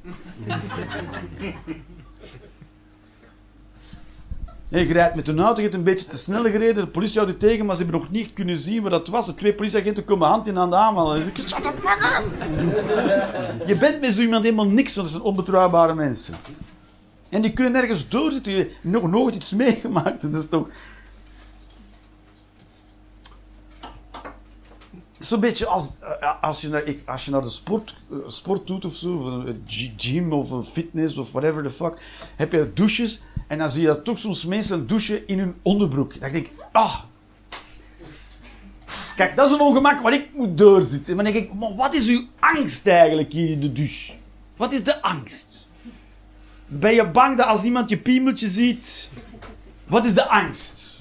Nee, je rijdt met een auto, je hebt een beetje te snel gereden, de politie houdt je tegen, maar ze hebben nog niet kunnen zien wat dat was. De twee politieagenten komen hand in hand aanvallen. Shut the fuck up! Je bent met zo iemand helemaal niks, want dat zijn onbetrouwbare mensen. En die kunnen nergens doorzitten. Je hebt nog nooit iets meegemaakt. Dat is toch... Zo'n beetje als, eh, als, je naar, als je naar de sport, eh, sport doet of zo, of een gym of een fitness of whatever the fuck, heb je douches en dan zie je dat toch soms mensen douchen in hun onderbroek. Dan denk ik, ah. Kijk, dat is een ongemak waar ik moet doorzitten. Maar dan denk ik, maar wat is uw angst eigenlijk hier in de douche? Wat is de angst? Ben je bang dat als iemand je piemeltje ziet... Wat is de angst?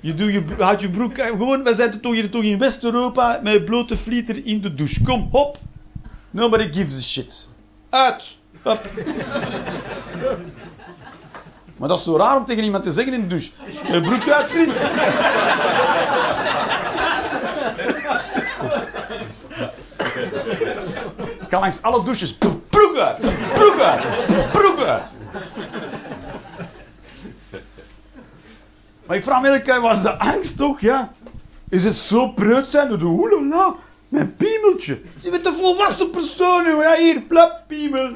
Je, doet je houdt je broek... Gewoon, wij zijn toch hier toch in West-Europa met blote flieter in de douche. Kom, hop. Nobody gives a shit. Uit. Maar dat is zo raar om tegen iemand te zeggen in de douche. Je broek uit, vriend. Ik ga langs alle douches. Broek uit. Broek uit. Broek uit. Maar ik vraag me eerlijk, was de angst toch, ja? Is het zo preut zijn de oelala? Mijn piemeltje. Je bent een volwassen persoon, joh. Ja, hier, plap, piemel.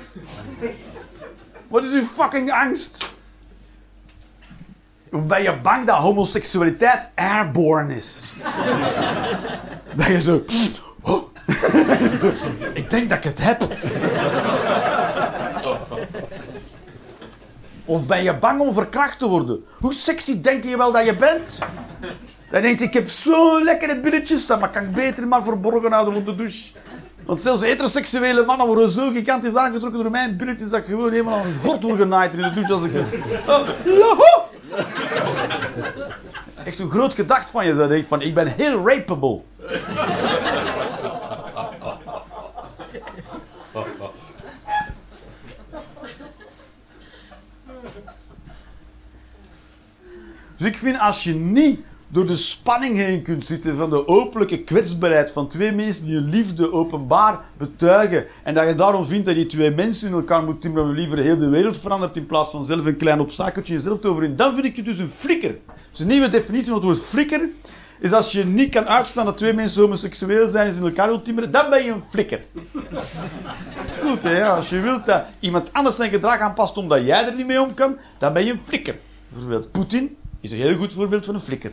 Wat is uw fucking angst? Of ben je bang dat homoseksualiteit airborne is? dat je zo... ik denk dat ik het heb. Of ben je bang om verkracht te worden? Hoe sexy denk je wel dat je bent? Dan denkt ik heb zo'n lekkere billetjes, dat kan ik beter maar verborgen houden onder de douche. Want zelfs heteroseksuele mannen worden zo gigantisch aangetrokken door mijn billetjes dat ik gewoon helemaal aan het gort word genaaid in de douche als ik... Oh! Echt een groot gedacht van je, zou ik van ik ben heel rapable. Dus ik vind als je niet door de spanning heen kunt zitten van de openlijke kwetsbaarheid van twee mensen die hun liefde openbaar betuigen en dat je daarom vindt dat je twee mensen in elkaar moet timmeren en liever heel de wereld verandert in plaats van zelf een klein obstakeltje jezelf te overwinnen, dan vind ik je dus een flikker. Dus een nieuwe definitie van het woord flikker is als je niet kan uitstaan dat twee mensen homoseksueel zijn en ze in elkaar wilt timmeren, dan ben je een flikker. Dat is goed, hè? Als je wilt dat iemand anders zijn gedrag aanpast omdat jij er niet mee om kan, dan ben je een flikker. Bijvoorbeeld Poetin is een heel goed voorbeeld van een flikker.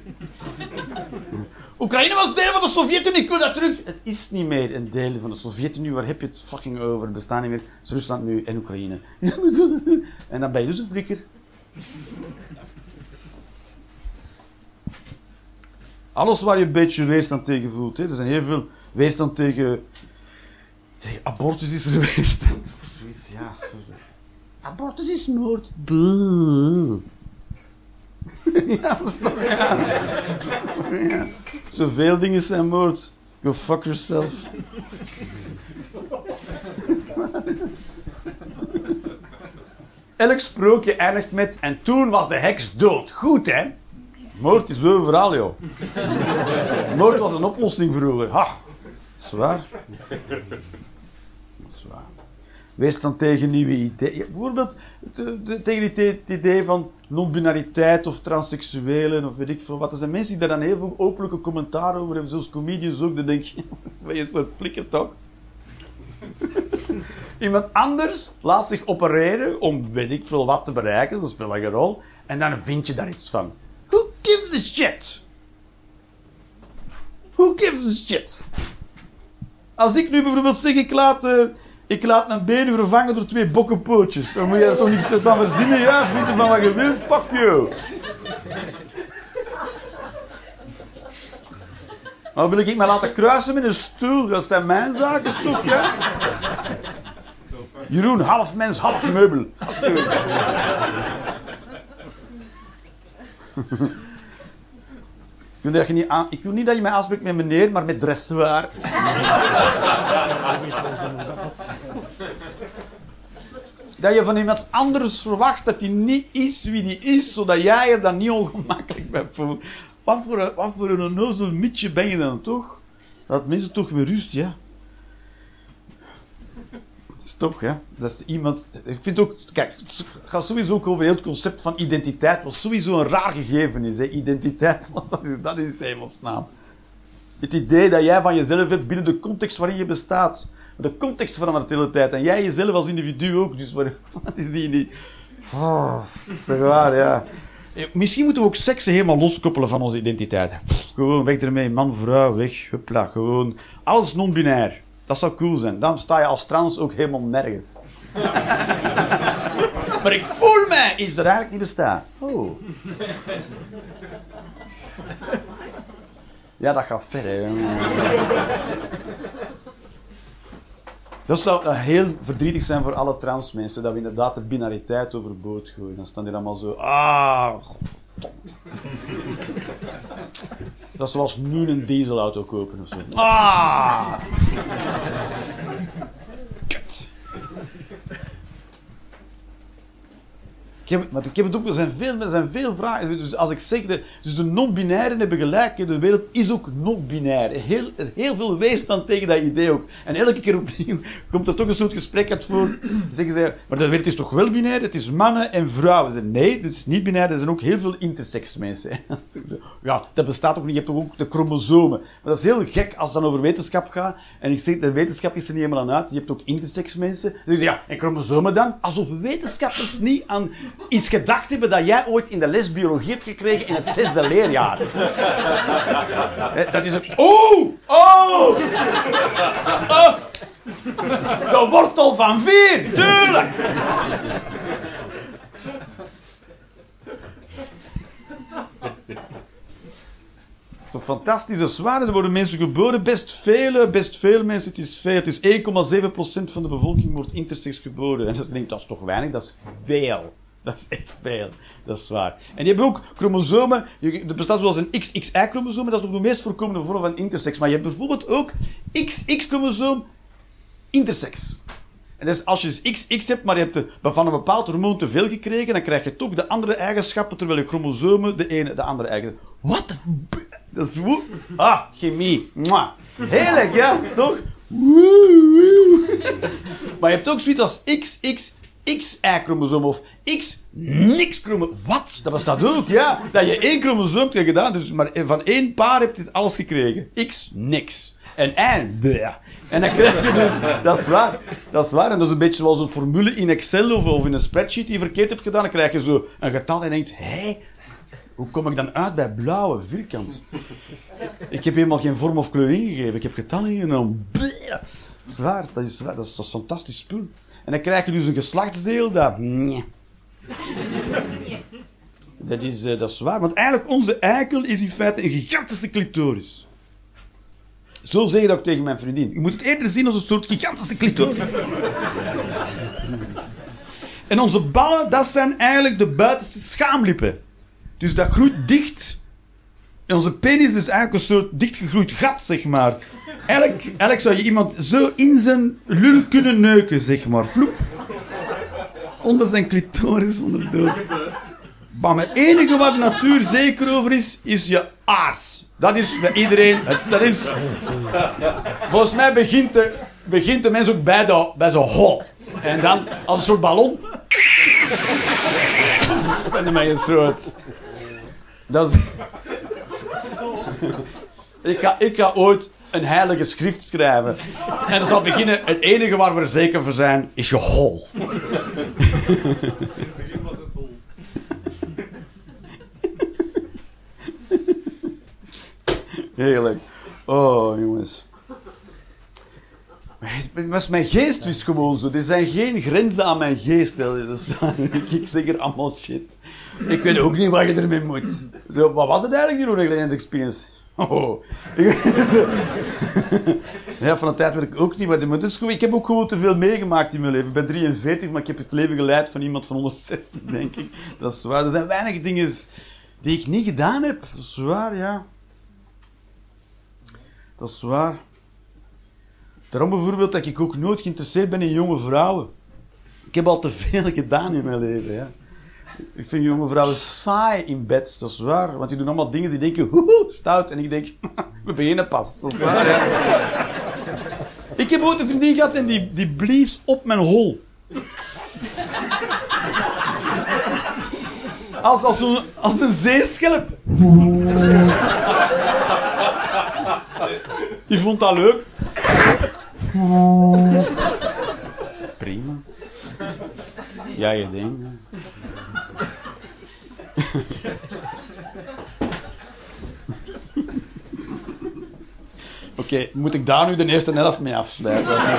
Oekraïne was deel van de Sovjet-Unie, ik wil dat terug. Het is niet meer een deel van de Sovjet-Unie, waar heb je het fucking over? Het bestaat niet meer. Het is Rusland nu en Oekraïne. En dan ben je dus een flikker. Alles waar je een beetje weerstand tegen voelt. Hè. Er zijn heel veel weerstand tegen... tegen abortus is er weerstand. Of zoiets, ja. Abortus is moord. Boe. ja, dat is toch. Zoveel dingen zijn moord. Go fuck yourself. Elk sprookje eindigt met en toen was de heks dood. Goed, hè? Moord is overal, joh. Moord was een oplossing vroeger. Ha, zwaar. Zwaar. Weerstand tegen nieuwe ideeën. Bijvoorbeeld de, de, tegen het idee van non-binariteit of transseksuelen of weet ik veel wat. Er zijn mensen die daar dan heel veel openlijke commentaar over hebben, zoals comedians ook. Dan denk je, ben je een soort flikker toch? Iemand anders laat zich opereren om weet ik veel wat te bereiken, dat speelt geen rol. En dan vind je daar iets van. Who gives a shit? Who gives a shit? Als ik nu bijvoorbeeld zeg, ik laat, uh, ik laat mijn benen vervangen door twee bokkenpootjes. Dan moet je er toch niks van verzinnen? Ja, vind van wat je wilt? Fuck you. Maar wil ik mij laten kruisen met een stoel? Dat zijn mijn zaken, toch, ja? Jeroen, half mens, half meubel. Ik wil, niet aan, niet dat je mij aanspreekt met meneer, maar met dressoir. Dat je van iemand anders verwacht dat hij niet is wie hij is, zodat jij er dan niet ongemakkelijk bij voelt. Wat voor wat voor een onnozel mietje ben je dan toch? Dat mensen toch weer rust, ja. Dat is toch, ja. Dat is iemand... Ik vind ook... Kijk, het gaat sowieso ook over het concept van identiteit, wat sowieso een raar gegeven is, hè. Identiteit, want dat is, dat is hemelsnaam. Het idee dat jij van jezelf hebt binnen de context waarin je bestaat. De context verandert de hele tijd. En jij jezelf als individu ook. Dus wat is die niet... Oh, zeg waar, ja. Misschien moeten we ook seksen helemaal loskoppelen van onze identiteit. Gewoon weg ermee, man, vrouw, weg, hupla, gewoon. Alles non-binair. Dat zou cool zijn. Dan sta je als trans ook helemaal nergens. maar ik voel mij iets dat eigenlijk niet bestaat. Oh. Ja, dat gaat ver, hè. Dat zou heel verdrietig zijn voor alle trans mensen, dat we inderdaad de binariteit overboord gooien. Dan staan die allemaal zo, ah, Dat is zoals nu een dieselauto kopen of zo. Ah! Kut. Ik maar ik heb het ook, er zijn veel, er zijn veel vragen. Dus als ik zeg, de, dus de non-binairen hebben gelijk. De wereld is ook non-binair. Heel, heel veel weerstand tegen dat idee ook. En elke keer opnieuw komt er toch een soort gesprek uit voor. Zeggen ze, maar de wereld is toch wel binair? Het is mannen en vrouwen. Nee, het is niet binair. Er zijn ook heel veel intersex mensen. Ja, dat bestaat ook niet. Je hebt ook de chromosomen. Maar dat is heel gek als het dan over wetenschap gaat. En ik zeg, de wetenschap is er niet helemaal aan uit. Je hebt ook intersex mensen. Zeggen ze, ja, en chromosomen dan? Alsof wetenschappers niet aan is gedacht hebben dat jij ooit in de les biologie hebt gekregen in het zesde leerjaar. dat is een... Oeh! Oh! oh! De wortel van vier, tuurlijk! Een fantastische zware. Er worden mensen geboren, best vele, best veel mensen. Het is veel. Het is 1,7% van de bevolking wordt intersex geboren. En dat denkt, dat is toch weinig, dat is veel. Dat is echt veel. Dat is waar. En je hebt ook chromosomen. Er bestaat zoals een XXY-chromosoom. Dat is ook de meest voorkomende vorm van intersex. Maar je hebt bijvoorbeeld ook XX-chromosoom intersex. En dus als je dus XX hebt, maar je hebt van een bepaald hormoon te veel gekregen, dan krijg je toch de andere eigenschappen, terwijl je chromosomen de ene de andere eigen. Wat? Dat is woe. Ah, chemie. Mwah. Heerlijk, ja, toch? Woe. Maar je hebt ook zoiets als XX XY-chromosoom of X niks chromosoom. Wat? Dat bestaat ook, ja. Dat je één chromosoom hebt gedaan, dus maar van één paar heb je dit alles gekregen. X niks. En Y, bleh. En dan krijg je dus, dat is waar, dat is waar. En dat is een beetje zoals een formule in Excel of, in een spreadsheet die je verkeerd hebt gedaan. Dan krijg je zo een getal en denkt, hé, hoe kom ik dan uit bij blauwe vierkant? Ik heb helemaal geen vorm of kleur ingegeven. Ik heb getallen ingenomen. Bleh. Dat is dat. Dat is, dat is fantastisch spul. En dan krijg je dus een geslachtsdeel dat... Nee. Dat is, eh, dat is waar. Want eigenlijk, onze eikel is in feite een gigantische clitoris. Zo zeg je dat ook tegen mijn vriendin. Je moet het eerder zien als een soort gigantische clitoris. En onze ballen, dat zijn eigenlijk de buitenste schaamlippen. Dus dat groeit dicht. Onze penis is eigenlijk een soort dichtgegroeid gat, zeg maar. Eigenlijk, eigenlijk zou je iemand zo in zijn lul kunnen neuken, zeg maar. Vloep. Onder zijn clitoris onderdoor. Maar het enige wat de natuur zeker over is, is je aars. Dat is bij iedereen. Dat is, volgens mij begint de, begint de mens ook bij, de, bij zo'n hol. En dan als een soort ballon. En dan ben je stroot. Dat is... Ik ga, ik ooit een heilige schrift schrijven. En dat zal beginnen. Het enige waar we er zeker voor zijn, is je hol. Heerlijk. Oh, jongens. Maar het- Mijn geest is gewoon zo. Er zijn geen grenzen aan mijn geest. Ik- zeg er allemaal shit. Ik weet ook niet wat je ermee moet. Zo, wat was het eigenlijk, die Rode Land Experience? Oh. Ja, van de tijd weet ik ook niet moet. Dus ik heb ook gewoon te veel meegemaakt in mijn leven. Ik ben 43, maar ik heb het leven geleid van iemand van 160, denk ik. Dat is waar. Er zijn weinig dingen die ik niet gedaan heb. Dat is waar, ja. Dat is waar. Daarom bijvoorbeeld dat ik ook nooit geïnteresseerd ben in jonge vrouwen. Ik heb al te veel gedaan in mijn leven, ja. Ik vind jonge vrouwen saai in bed, dat is waar. Want die doen allemaal dingen die denken, hoehoe, stout. En ik denk, we beginnen pas. Dat is waar, ja. Ik heb ooit een vriendin gehad en die, die blies op mijn hol. Als, als, een, als een zeeschelp. Die vond dat leuk. Prima. Ja, je ding. Oké, moet ik daar nu de eerste helft mee afsluiten? Dat is niet-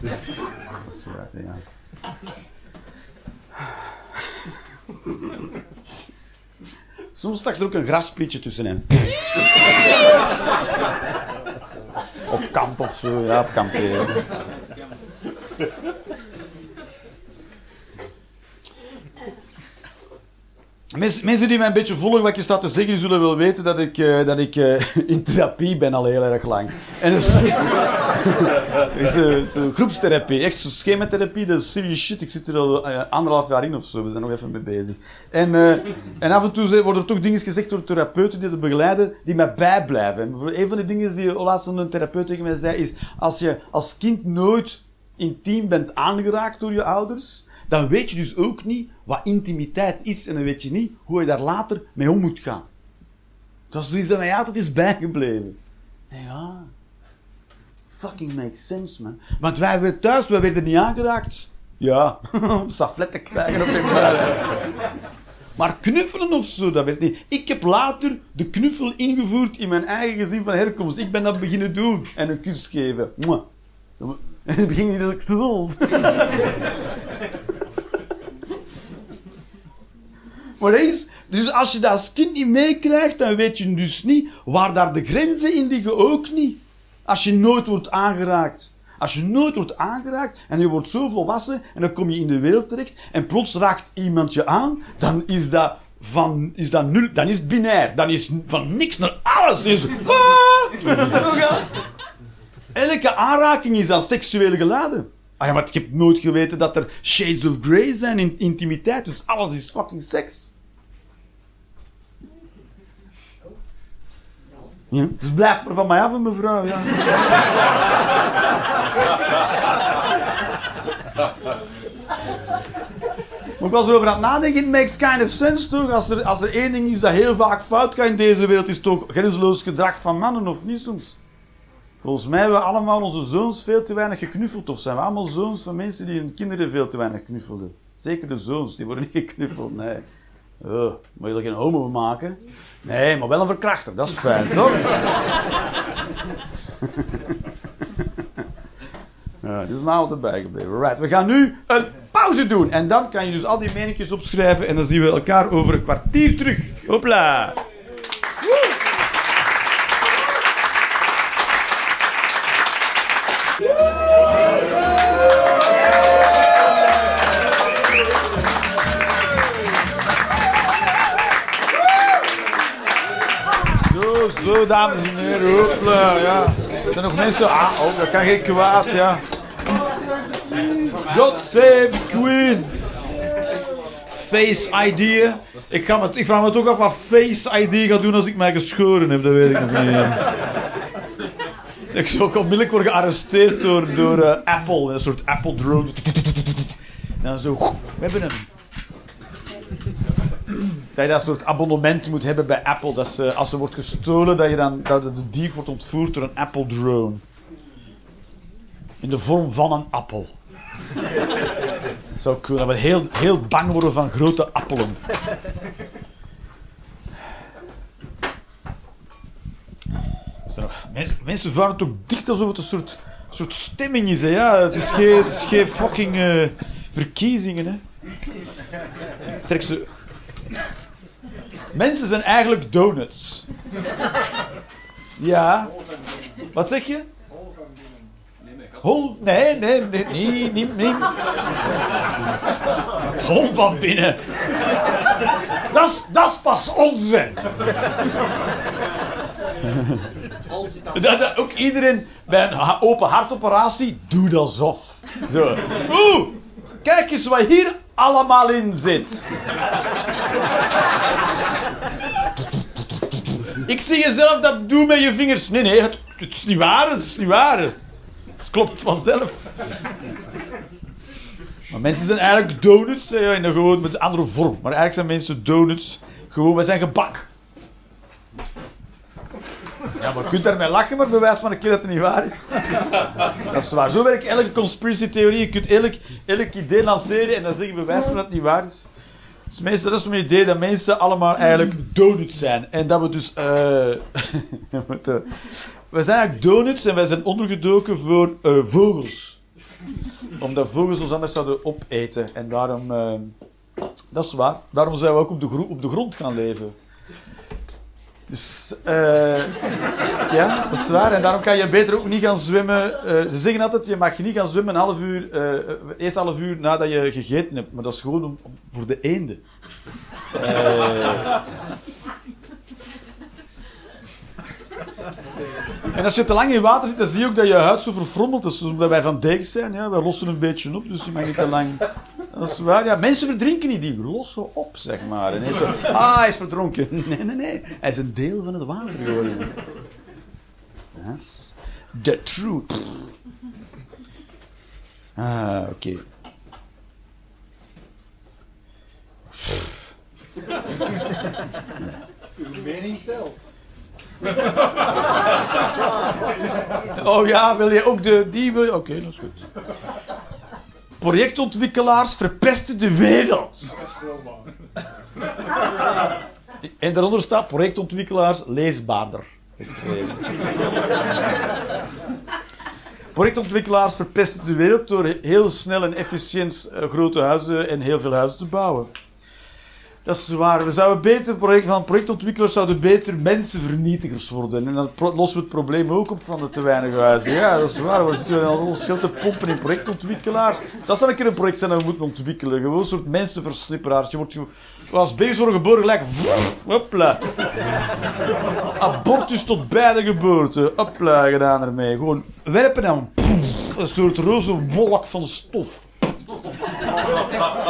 Dat is waar, ja. Soms straks er ook een grasprietje tussenin. op kamp of zo, ja, op kamperen. Mensen, die mij een beetje volgen wat je staat te zeggen, zullen wel weten dat ik, eh, dat ik eh, in therapie ben al heel erg lang. En dat is, is, eh, groepstherapie, echt schematherapie, dat is serious shit. Ik zit er al anderhalf jaar in of zo, we zijn nog even mee bezig. En, en af en toe worden er toch dingen gezegd door therapeuten die dat begeleiden, die mij bijblijven. En een van de dingen die laatst een therapeut tegen mij zei, is als je als kind nooit intiem bent aangeraakt door je ouders, dan weet je dus ook niet wat intimiteit is en dan weet je niet hoe je daar later mee om moet gaan. Dat is zoiets dat mij altijd is bijgebleven. En ja, fucking makes sense, man. Want wij werden thuis, wij werden niet aangeraakt. Ja, stafletten krijgen op buik. Maar knuffelen of zo, dat werd niet. Ik heb later de knuffel ingevoerd in mijn eigen gezin van herkomst. Ik ben dat beginnen doen. En een kus geven. En het begin niet dat ik Maar is, dus als je dat kind niet meekrijgt, dan weet je dus niet waar daar de grenzen in liggen, ook niet. Als je nooit wordt aangeraakt. Als je nooit wordt aangeraakt en je wordt zo volwassen en dan kom je in de wereld terecht en plots raakt iemand je aan, dan is dat van, is dat nul, dan is binair. Dan is van niks naar alles. Ah! Elke aanraking is dan seksueel geladen. Ah ja, maar ik heb nooit geweten dat er shades of grey zijn in intimiteit, dus alles is fucking seks. Ja, dus blijf maar van mij af, mevrouw. Ja. Maar ik was erover aan het nadenken, it makes kind of sense toch? Als er, als er één ding is dat heel vaak fout gaat in deze wereld, is het toch grenzeloos gedrag van mannen, of niet soms? Volgens mij hebben we allemaal onze zoons veel te weinig geknuffeld, of zijn we allemaal zoons van mensen die hun kinderen veel te weinig knuffelden? Zeker de zoons, die worden niet geknuffeld, nee. Oh, moet je er geen homo maken? Nee, maar wel een verkrachter, dat is fijn, toch? ja, dit is mij altijd bijgebleven. Right, we gaan nu een pauze doen. En dan kan je dus al die meningjes opschrijven en dan zien we elkaar over een kwartier terug. Hopla! Dames en heren. Hopla, ja. Er zijn nog mensen... Ah, oh, dat kan geen kwaad, ja. God save Queen. Face ID. Ik, ga me, ik vraag me toch af wat Face ID gaat doen als ik mij geschoren heb. Dat weet ik nog niet. Ik zou ook onmiddellijk worden gearresteerd door, door eh, Apple. Een soort Apple drone. En dan zo... We hebben hem. Dat je dat soort abonnement moet hebben bij Apple. Dat ze, als er wordt gestolen, dat, je dan, dat de dief wordt ontvoerd door een Apple drone. In de vorm van een appel. Zou cool. Dat we heel, heel bang worden van grote appelen. Zo, mensen, mensen varen ook dicht alsof het een soort, soort stemming is. Hè? Ja, het, is geen, het is geen fucking eh, verkiezingen. Hè? Trek ze. Mensen zijn eigenlijk donuts. Ja. Wat zeg je? Hol, nee, nee, nee, niet, niet, niet. Hol van binnen. Dat is, pas onzin. Ook iedereen bij een open hartoperatie doet alsof. Zo. Oeh, kijk eens wat hier allemaal in zit. Ik zie jezelf dat doen met je vingers. Nee, nee, het, is niet waar, het is niet waar. Het klopt vanzelf. Maar mensen zijn eigenlijk donuts, hè, in een gewoon met een andere vorm. Maar eigenlijk zijn mensen donuts. Gewoon, wij zijn gebak. Ja, maar je kunt daarmee lachen, maar bewijs van een keer dat het niet waar is. Dat is waar. Zo werkt elke conspiracy-theorie. Je kunt elk, idee lanceren en dan zeg bewijs van dat het niet waar is. Dus dat is mijn idee dat mensen allemaal eigenlijk donuts zijn. En dat we dus... eh we zijn eigenlijk donuts en wij zijn ondergedoken voor eh, vogels. Omdat vogels ons anders zouden opeten. En daarom... eh, dat is waar. Daarom zijn we ook op de, op de grond gaan leven. Dus, eh, ja, dat is waar. En daarom kan je beter ook niet gaan zwemmen. Eh, ze zeggen altijd, je mag niet gaan zwemmen een half uur, eh, eerst half uur nadat je gegeten hebt. Maar dat is gewoon om- voor de eenden. En als je te lang in water zit, dan zie je ook dat je huid zo verfrommeld is. Omdat wij van deeg zijn, ja, wij lossen een beetje op, dus je mag niet te lang... Dat is waar, ja. Mensen verdrinken niet, die lossen op, zeg maar. En zo, ah, hij is verdronken. Nee, nee, nee. Hij is een deel van het water geworden. That's the truth. Ah, oké. Uw mening telt. Oh ja, wil je ook de... Die. Oké, dat is goed. Projectontwikkelaars verpesten de wereld. En daaronder staat projectontwikkelaars leesbaarder. projectontwikkelaars verpesten de wereld door heel snel en efficiënt eh, grote huizen en heel veel huizen te bouwen. Dat is waar. We zouden beter, project, van projectontwikkelaars zouden beter mensenvernietigers worden. En dan lossen we het probleem ook op van de te weinig huizen. Ja, dat is waar. We zitten al ons geld te pompen in projectontwikkelaars. Dat zou een keer een project zijn dat we moeten ontwikkelen. Gewoon een soort mensenversnipperaars. Je wordt. Als baby's worden geboren, gelijk... Abortus tot bij de geboorte. Hopla, gedaan ermee. Gewoon werpen en... Een soort roze wolk van stof.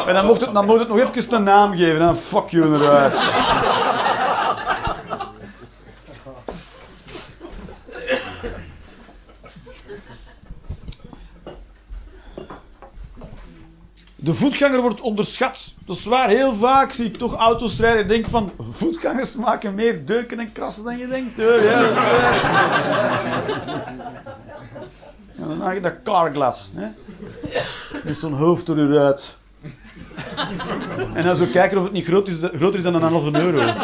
En dan mocht het, het nog even een naam geven. Dan fuck you naar huis. De voetganger wordt onderschat. Dat is waar, heel vaak zie ik toch auto's rijden en denk van... Voetgangers maken meer deuken en krassen dan je denkt. Ja, waar. Ja, dan maak je dat carglass. Hè? Met zo'n hoofd door. En dan zo kijken of het niet groot is, groter is dan een halve euro.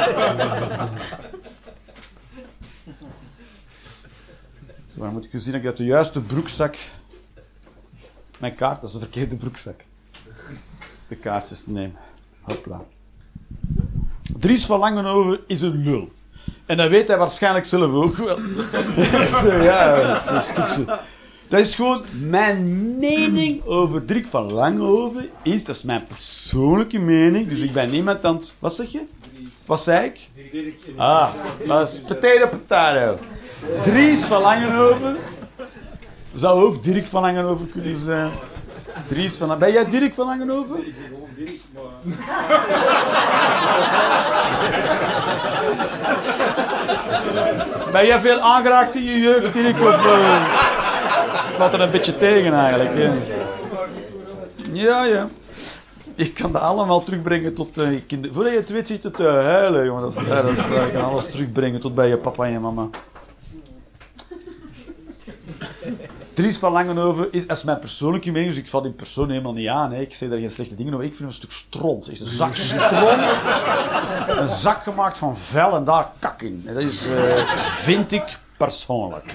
Dan moet ik zien dat ik uit de juiste broekzak... Mijn kaart, dat is de verkeerde broekzak. De kaartjes neem. Hopla. Dries van Langenhoven is een nul. En dat weet hij waarschijnlijk zelf ook wel. Ja, een stukje. Dat is gewoon mijn mening over Dirk van Langenhoven. Is, dat is mijn persoonlijke mening. Dus ik ben niemand aan het... Wat zeg je? Wat zei ik? Ah, dat is potato potato. Dries van Langenhoven. Zou ook Dirk van Langenhoven kunnen zijn. Dries van... Ben jij Dirk van Langenhoven? Ben jij veel aangeraakt in je jeugd, Dirk? Of uh, valt er een beetje tegen eigenlijk? Ja, ja. Ik kan dat allemaal terugbrengen tot uh, je kinderen. Voordat je het weet het te huilen, jongen. Dat is, is, kan alles terugbrengen tot bij je papa en je mama. Dries van Langenhoven is, is mijn persoonlijke mening, dus ik val die persoon helemaal niet aan. Hè. Ik zeg daar geen slechte dingen over. Ik vind hem een stuk stront. Echt een zak stront. Een zak gemaakt van vel en daar kak in. Dat is, eh, vind ik persoonlijk.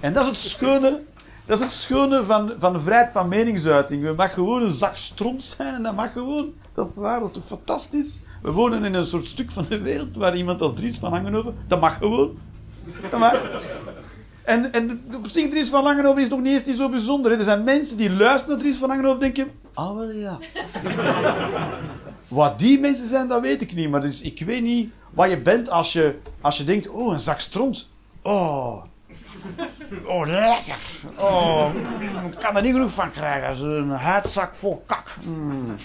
En dat is het schone, dat is het schone van, van de vrijheid van meningsuiting. We mag gewoon een zak stront zijn en dat mag gewoon. Dat is waar, dat is toch fantastisch? We wonen in een soort stuk van de wereld waar iemand als Dries van Langenhoven, dat mag gewoon. Dat mag. En, en op zich, Dries van Langenhoven is nog niet eens niet zo bijzonder. Er zijn mensen die luisteren naar Dries van Langenhoven en denken... Ah, wel ja. Wat die mensen zijn, dat weet ik niet. Maar dus, ik weet niet wat je bent als je, als je denkt... Oh, een zak stront. Oh. Oh, lekker. Oh, ik kan er niet genoeg van krijgen. Zo'n huidzak vol kak. Mm.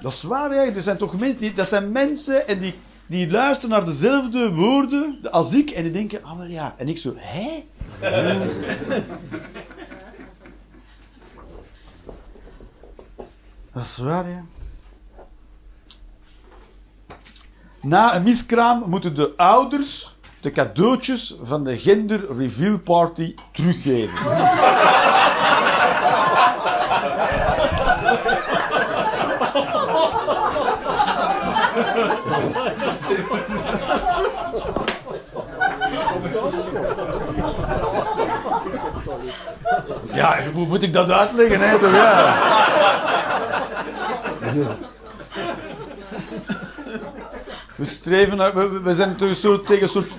Dat is waar, ja. Er zijn toch mensen... Die, dat zijn mensen en die die luisteren naar dezelfde woorden als ik en die denken, ah, maar ja. En ik zo, hé? Dat is waar, ja. Na een miskraam moeten de ouders de cadeautjes van de gender reveal party teruggeven. Ja, hoe moet ik dat uitleggen, hè? Ja. We streven naar, we, zijn tegen, een soort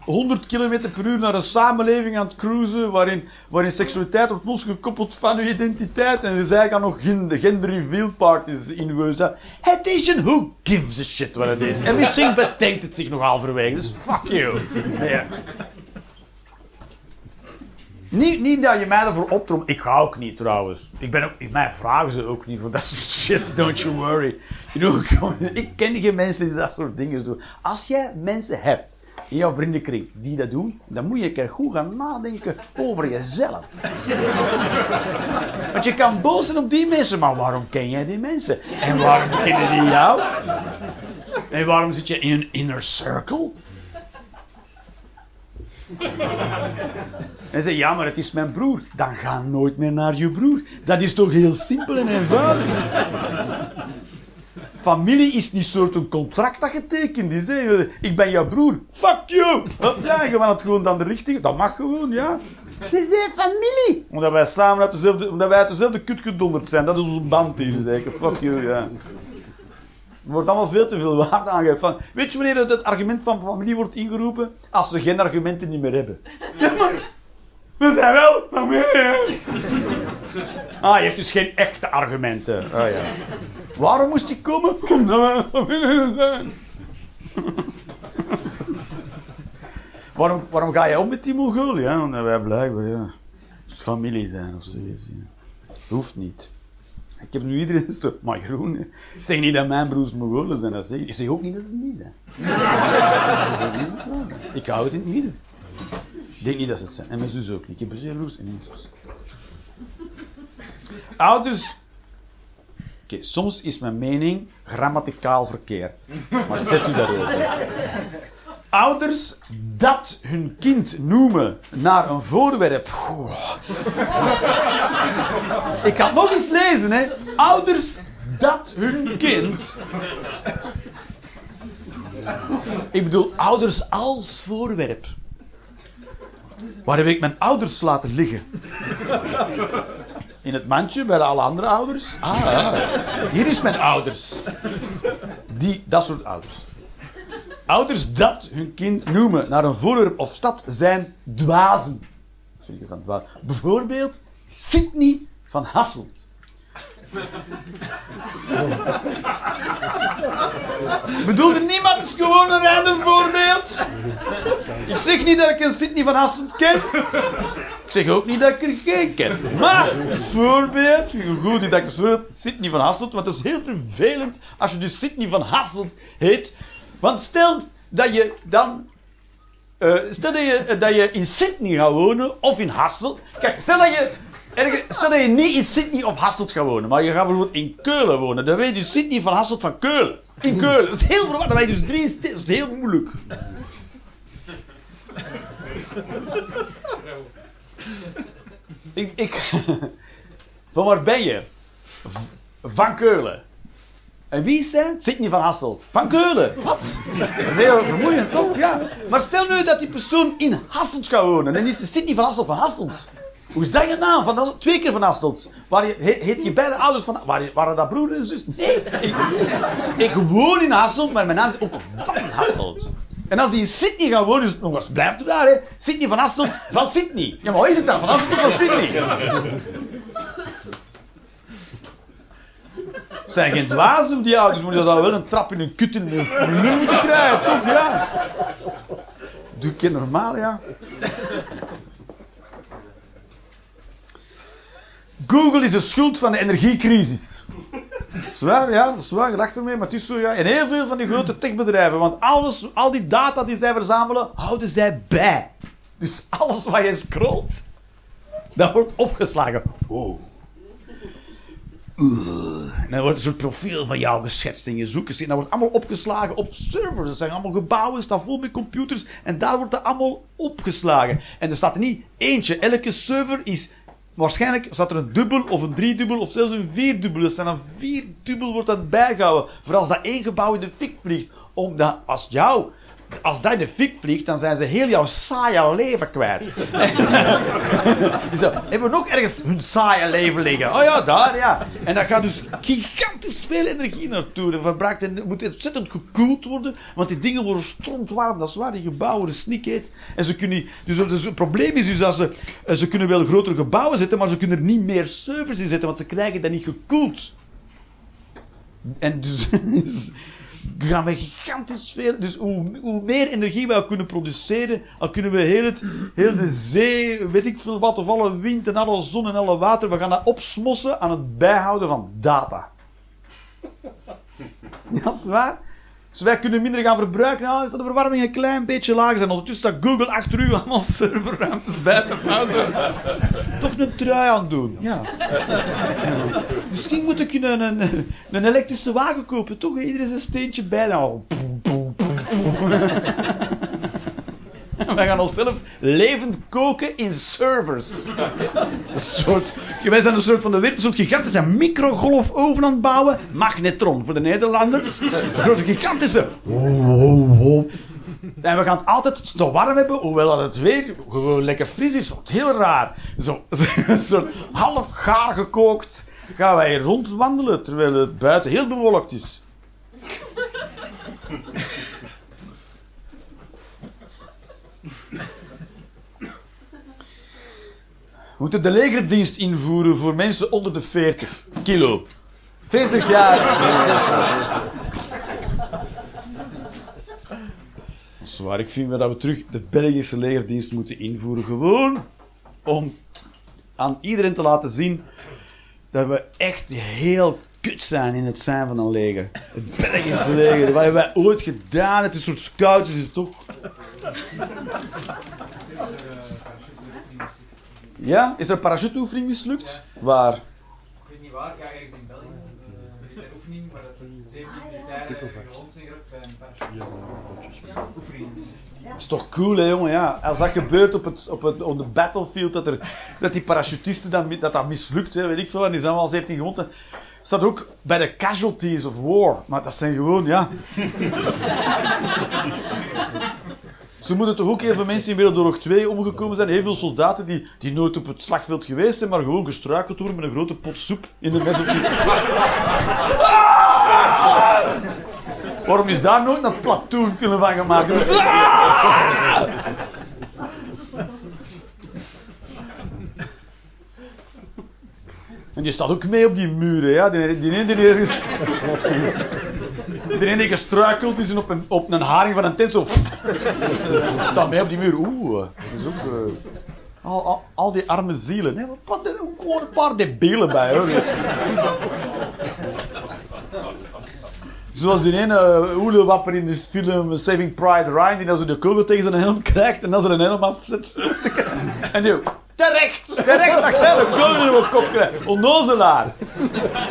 100 km per uur naar een samenleving aan het cruisen waarin, waarin seksualiteit wordt losgekoppeld van uw identiteit en zij gaan nog gen- de gender reveal parties inwonen. Het is een who gives a shit wat het is. En misschien bedenkt het zich nog halverwege, dus fuck you. Niet, dat je mij ervoor optromt. Ik ga ook niet trouwens. Ik ben ook, mij vragen ze ook niet voor dat soort shit. Don't you worry. Ik ken geen mensen die dat soort dingen doen. Als jij mensen hebt in jouw vriendenkring die dat doen, dan moet je een keer goed gaan nadenken over jezelf. Want je kan boos zijn op die mensen, maar waarom ken jij die mensen? En waarom kennen die jou? En waarom zit je in een inner circle? En zei, ja, maar het is mijn broer. Dan ga nooit meer naar je broer. Dat is toch heel simpel en eenvoudig. Familie is niet soort een contract dat getekend is. Hè. Ik ben jouw broer. Fuck you! Ja, je het gewoon dan de richting. Dat mag gewoon, ja. We zijn familie. Omdat wij samen uit dezelfde, omdat wij uit dezelfde kut gedonderd zijn. Dat is onze band hier, zeker. Fuck you, ja. Er wordt allemaal veel te veel waarde aangegeven. Van, weet je wanneer het, het argument van familie wordt ingeroepen? Als ze geen argumenten niet meer hebben. Ja, maar we zijn wel familie. Ah, je hebt dus geen echte argumenten. Ah, ja. Waarom moest die komen? Omdat we familie zijn. waarom, waarom ga je om met die Mongolen? Ja, omdat wij blijkbaar ja, familie zijn of zoiets. Ja. Hoeft niet. Ik heb nu iedereen gestopt. Maar Groen, ik zeg niet dat mijn broers Mongolen zijn. Dat zeg ik. ik zeg ook niet dat ze het niet zijn. Ik, niet. ik hou het in het midden. Ik denk niet dat ze het zijn. En mijn zus ook niet. Ik heb zeer broers en één zus. Ouders. Oké, soms is mijn mening grammaticaal verkeerd. Maar zet u dat over. Ouders dat hun kind noemen naar een voorwerp. Ik ga het nog eens lezen, hè. Ouders dat hun kind. Ik bedoel, ouders als voorwerp. Waar heb ik mijn ouders laten liggen? In het mandje bij alle andere ouders. Ah, ja. Hier is mijn ouders. Die, dat soort ouders. Ouders dat hun kind noemen naar een voorwerp of stad zijn dwazen. Dat. Bijvoorbeeld Sydney van Hasselt. Bedoelde niemand is gewoon een random voorbeeld? Ik zeg niet dat ik een Sydney van Hasselt ken. Ik zeg ook niet dat ik er geen ken. Maar, voorbeeld, goed dat ik voorbeeld Sydney van Hasselt, want het is heel vervelend als je dus Sydney van Hasselt heet. Want stel dat je dan uh, stel dat je, dat je in Sydney gaat wonen of in Hasselt. Kijk, stel dat je, stel dat je niet in Sydney of Hasselt gaat wonen, maar je gaat bijvoorbeeld in Keulen wonen. Dan weet je dus Sydney van Hasselt van Keulen. In Keulen. Dat is heel verwarrend. Dan weet je dus drie Dat is heel moeilijk. ik, ik, van waar ben je? Van Keulen. En wie is hij? Sidney van Hasselt. Van Keulen. Wat? Dat is heel vermoeiend, toch? Ja. Maar stel nu dat die persoon in Hasselt gaat wonen. Dan is Sidney van Hasselt van Hasselt. Hoe is dat je naam? Van Hasselt? Twee keer van Hasselt. Waar je, heet je beide ouders van... Waar, waren dat broer en zus? Nee. Ik, ik woon in Hasselt, maar mijn naam is ook van Hasselt. En als die in Sydney gaan wonen, is het nog eens blijft er daar, hè? Sydney van Hasselt van Sydney. Ja, maar hoe is het dan? Van Hasselt van Sydney. Zijn geen dwazen, die ouders, maar die dan wel een trap in een kut in hun moeten krijgen, toch? Ja. Doe ik normaal, ja. Google is de schuld van de energiecrisis. Zwaar, ja, dat is waar, je lacht ermee, maar het is zo, ja. En heel veel van die grote techbedrijven, want alles, al die data die zij verzamelen, houden zij bij. Dus alles wat je scrolt, dat wordt opgeslagen. Oh. Dan wordt een soort profiel van jou geschetst en je zoekt En dat wordt allemaal opgeslagen op servers. Dat zijn allemaal gebouwen, staan vol met computers. En daar wordt dat allemaal opgeslagen. En er staat er niet eentje. Elke server is... Waarschijnlijk staat er een dubbel of een driedubbel of zelfs een vierdubbel. Er staan een vierdubbel wordt dat bijgehouden. Voor als dat één gebouw in de fik vliegt. Omdat als jou als dat in de fik vliegt, dan zijn ze heel jouw saaie leven kwijt. Zo, hebben we nog ergens hun saaie leven liggen? Oh ja, daar ja. En dat gaat dus gigantisch veel energie naartoe. En verbruikt en moet ontzettend gekoeld worden, want die dingen worden strontwarm. Dat is waar, die gebouwen, de snik En ze kunnen, dus, dus het probleem is dus dat ze, eh, ze kunnen wel grotere gebouwen zetten, maar ze kunnen er niet meer servers in zetten, want ze krijgen dat niet gekoeld. En dus gaan we gigantisch veel. Dus hoe, hoe meer energie we kunnen produceren, dan kunnen we heel, het, heel de zee, weet ik veel wat, of alle wind en alle zon en alle water, we gaan dat opsmossen aan het bijhouden van data. Dat is waar. Dus wij kunnen minder gaan verbruiken. Nou, dat de verwarming een klein beetje lager zijn. Ondertussen staat Google achter u allemaal serverruimtes bij te houden. Toch een trui aan doen. Ja. Misschien moet ik een, een, een elektrische wagen kopen. Toch? Iedereen een steentje bij. Nou. Wij gaan onszelf levend koken in servers. Een soort, wij zijn een soort van de wereld, een soort gigantische microgolfoven aan het bouwen. Magnetron voor de Nederlanders. Een grote gigantische. En we gaan het altijd te warm hebben, hoewel dat het weer gewoon lekker fris is. Wat heel raar. Zo, zo half gaar gekookt gaan wij rondwandelen terwijl het buiten heel bewolkt is. We moeten de legerdienst invoeren voor mensen onder de 40 kilo. 40 jaar. Dat is waar. Ik vind dat we terug de Belgische legerdienst moeten invoeren. Gewoon om aan iedereen te laten zien dat we echt heel kut zijn in het zijn van een leger. Het Belgische leger. Wat hebben wij ooit gedaan? Het is een soort scout, is het toch? Ja? Is er een parachuteoefening mislukt? Waar? Ik weet niet waar, ja, ergens in België. Uh, militaire oefening, waar het 17 militairen gewond zijn bij een parachute. Oefening. Dat is toch cool, hè, jongen? Ja. Als dat gebeurt op, het, op, het, op de battlefield, dat, er, dat die parachutisten dan, dat, dat mislukt, hè, weet ik veel, en die zijn wel 17 gewonden. Staat ook bij de casualties of war. Maar dat zijn gewoon, ja. Ze moeten toch ook even mensen in Wereldoorlog 2 omgekomen zijn. Heel veel soldaten die, die nooit op het slagveld geweest zijn, maar gewoon gestruikeld worden met een grote pot soep in de mes. Waarom is daar nooit een platoonfilm van gemaakt? En die staat ook mee op die muren, ja. Die, die die. Ene die gestruikeld is op een, op een haring van een tent zo... staat mee op die muur. Oeh, dat is ook... eh, al, al, die arme zielen. Nee, ook gewoon een paar debielen bij, hoor. Zoals die ene hoelenwapper in de film Saving Pride Ryan, die dan zo de kogel tegen zijn helm krijgt en dan zijn helm afzet. en die ook, terecht, terecht dat jij de kogel je kop krijgt. Onnozelaar.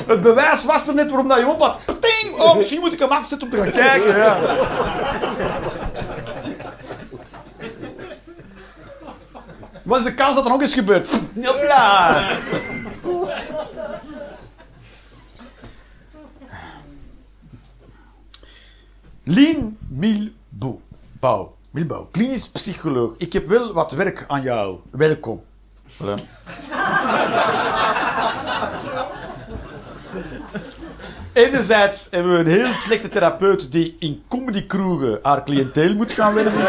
Het bewijs was er net waarom dat je op had. Ting! Oh, misschien moet ik hem afzetten om te gaan kijken. Ja. Wat is de kans dat er nog eens gebeurt? Hopla! Lien Milbouw. Bouw. Milbouw. Klinisch psycholoog. Ik heb wel wat werk aan jou. Welkom. Voilà. Enerzijds hebben we een heel slechte therapeut die in comedykroegen haar cliënteel moet gaan werven.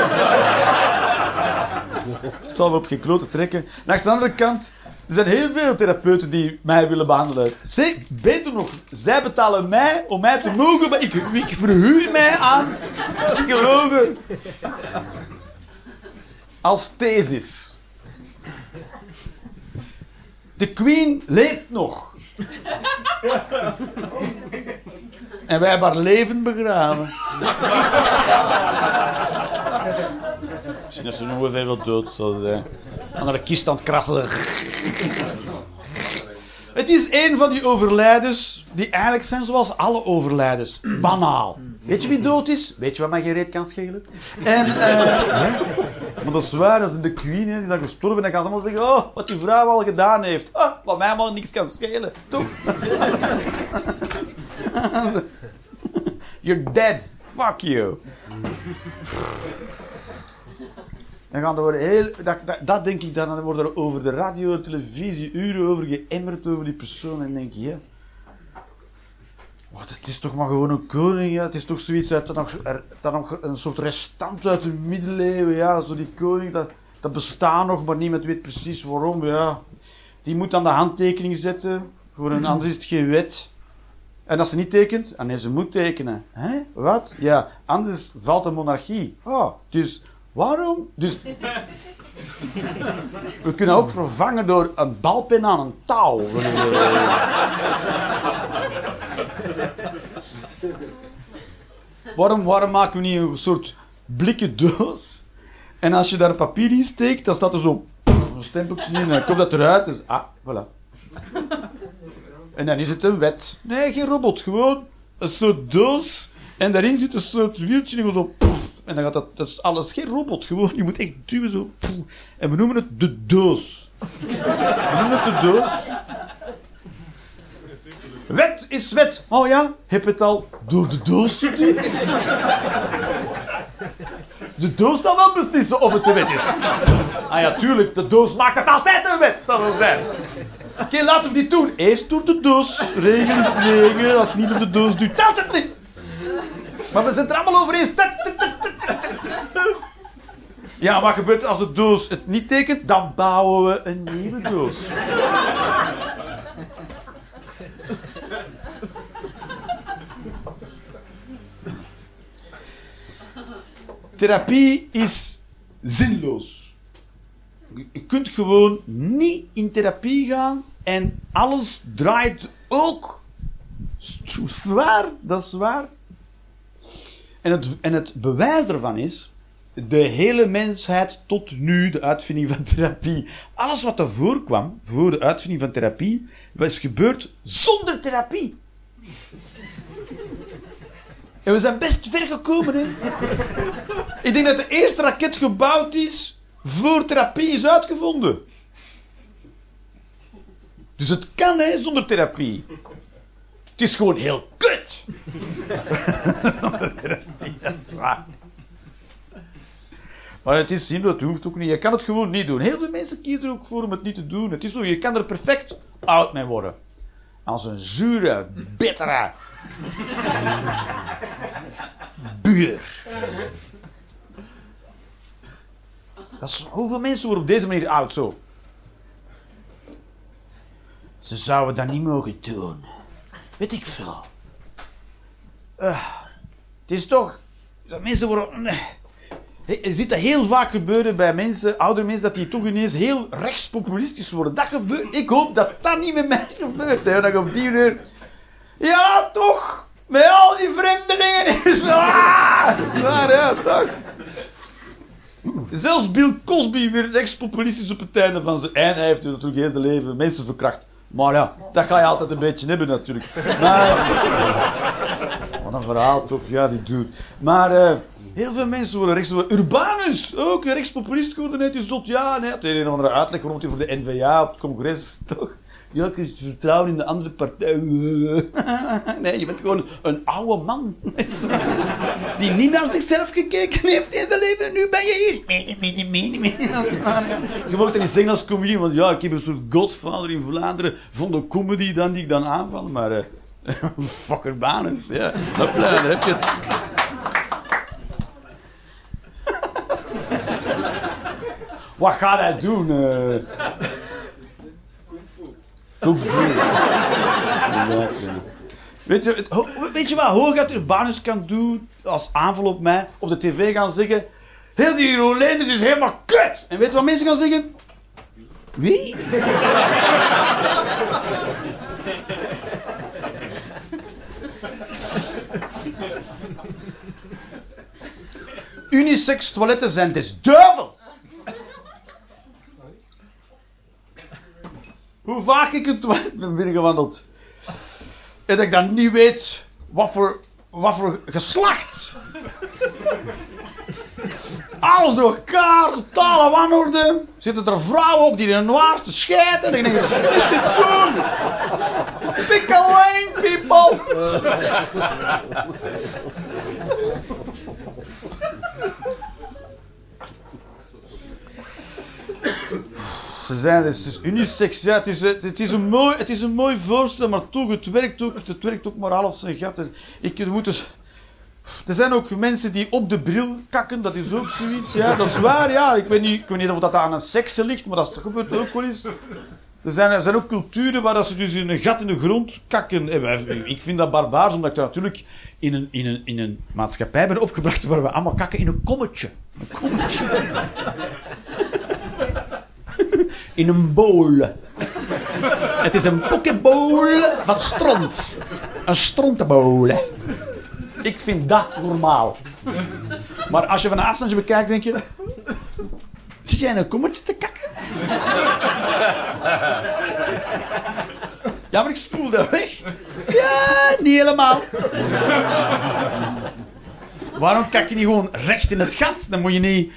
Het zal we op geen klote trekken. Langs de andere kant, er zijn heel veel therapeuten die mij willen behandelen. Zeg, beter nog, zij betalen mij om mij te mogen, maar ik, ik verhuur mij aan psychologen. Als thesis. De queen leeft nog. En wij hebben haar leven begraven. Misschien is ze nog wel dood zal zijn. Aan de kist aan het krassen. Het is een van die overlijdens die eigenlijk zijn zoals alle overlijdens. Banaal. Weet je wie dood is? Weet je wat mij gereed kan schelen? En, eh, maar dat is waar, dat is de queen, die is gestorven. En dan gaan ze allemaal zeggen, oh, wat die vrouw al gedaan heeft. Oh, wat mij allemaal niks kan schelen. Toch? You're dead. Fuck you. Dan gaan er worden heel, dat, dat, denk ik dan, dan wordt er over de radio televisie uren over geëmmerd over die persoon. En dan denk je, wat, het is toch maar gewoon een koning, ja. Het is toch zoiets uit, dat nog, dat een soort restant uit de middeleeuwen, ja. Zo die koning, dat, dat bestaat nog, maar niemand weet precies waarom, ja. Die moet dan de handtekening zetten, voor een, anders is het geen wet. En als ze niet tekent, ah nee, ze moet tekenen. Hè? Wat? Ja, anders valt de monarchie. Oh, dus waarom? Dus we kunnen ook vervangen door een balpen aan een touw. waarom, waarom maken we niet een soort blikken doos? En als je daar papier in steekt, dan staat er zo een stempeltje in en dan komt dat eruit. Dus, ah, voilà. En dan is het een wet. Nee, geen robot. Gewoon een soort doos. En daarin zit een soort wieltje en zo... En dan gaat dat... Dat is alles geen robot. Gewoon, je moet echt duwen zo... En we noemen het de doos. We noemen het de doos. Wet is wet. Oh ja, heb het al door de doos geduwd? De doos zal wel beslissen of het de wet is. Ah ja, tuurlijk, de doos maakt het altijd een wet, zal wel zijn. Oké, laten we dit doen. Eerst door de doos. Regen is regen. Als je niet door de doos doet, telt het niet. Maar we het er allemaal over eens. Ja, wat gebeurt als de doos het niet tekent? Dan bouwen we een nieuwe doos. Therapie is zinloos. Je kunt gewoon niet in therapie gaan en alles draait ook zwaar, dat is waar. En het, en het bewijs ervan is, de hele mensheid tot nu, de uitvinding van therapie, alles wat ervoor kwam, voor de uitvinding van therapie, was gebeurd zonder therapie. En we zijn best ver gekomen, hè. Ik denk dat de eerste raket gebouwd is voor therapie is uitgevonden. Dus het kan, hè, zonder therapie. Het is gewoon heel kut. Maar het is zinloos, het hoeft ook niet. Je kan het gewoon niet doen. Heel veel mensen kiezen ook voor om het niet te doen. Het is zo, je kan er perfect oud mee worden. Als een zure, bittere buur. Dat hoeveel mensen worden op deze manier oud zo? Ze zouden dat niet mogen doen. Weet ik veel. Uh, het is toch... Dat mensen worden... Je ziet dat heel vaak gebeuren bij mensen, oudere mensen, dat die toch ineens heel rechtspopulistisch worden. Dat gebeurt. Ik hoop dat dat niet met mij gebeurt. Hè, dat ik op die manier... Ja, toch! Met al die vreemdelingen is... Ah! Maar ja, toch. Zelfs Bill Cosby weer rechtspopulistisch op het einde van zijn... En hij heeft natuurlijk heel zijn leven mensen verkracht. Maar ja, dat ga je altijd een beetje hebben natuurlijk. Maar... Een verhaal toch, ja, die doet. Maar... Uh, Heel veel mensen worden rechts. Urbanus, ook rechtspopulist geworden. Net is zot. Ja, nee, een of andere uitleg waarom hij voor de NVA op het congres toch. Ja, ik vertrouwen in de andere partij. Nee, je bent gewoon een oude man. Die niet naar zichzelf gekeken heeft in zijn leven en nu ben je hier. Je mag dat niet zeggen als comedie, want ja, ik heb een soort godvader in Vlaanderen van de comedy dan die ik dan aanval. Maar uh, fucker banens, ja. Hopla, daar heb je het. Wat gaat hij doen? Uh... Kung fu. Weet je, het, weet je wat Hoogat Urbanus kan doen als aanval op mij? Op de tv gaan zeggen... Heel die Rolanders is helemaal kut! En weet je wat mensen gaan zeggen? Wie? Unisex toiletten zijn des duivels! Hoe vaak ik het ben binnengewandeld. En dat ik dan niet weet wat voor, wat voor geslacht. Alles door elkaar, totale wanorde. Zitten er vrouwen op die in een noir te schijten. En ik denk, dit doen? Pick a lane, people! Ze zijn dus, dus unisex. Ja, het, is, het, is een mooi, het is een mooi voorstel, maar toch, het werkt ook, het werkt ook maar half zijn gat. Ik moet dus, er zijn ook mensen die op de bril kakken, dat is ook zoiets. Ja, dat is waar, ja. Ik weet niet, ik weet niet of dat aan een sekse ligt, maar dat gebeurt ook wel eens. Er zijn, er zijn ook culturen waar ze dus in een gat in de grond kakken. Ik vind dat barbaars, omdat ik natuurlijk in een, in, een, in een maatschappij ben opgebracht waar we allemaal kakken in een kommetje. Een kommetje in een bowl. Het is een pokebowl van stront. Een strontenbowl. Ik vind dat normaal. Maar als je van een afstandje bekijkt, denk je... Zie jij een kommetje te kakken? Ja, maar ik spoel dat weg. Ja, niet helemaal. Waarom kak je niet gewoon recht in het gat? Dan moet je niet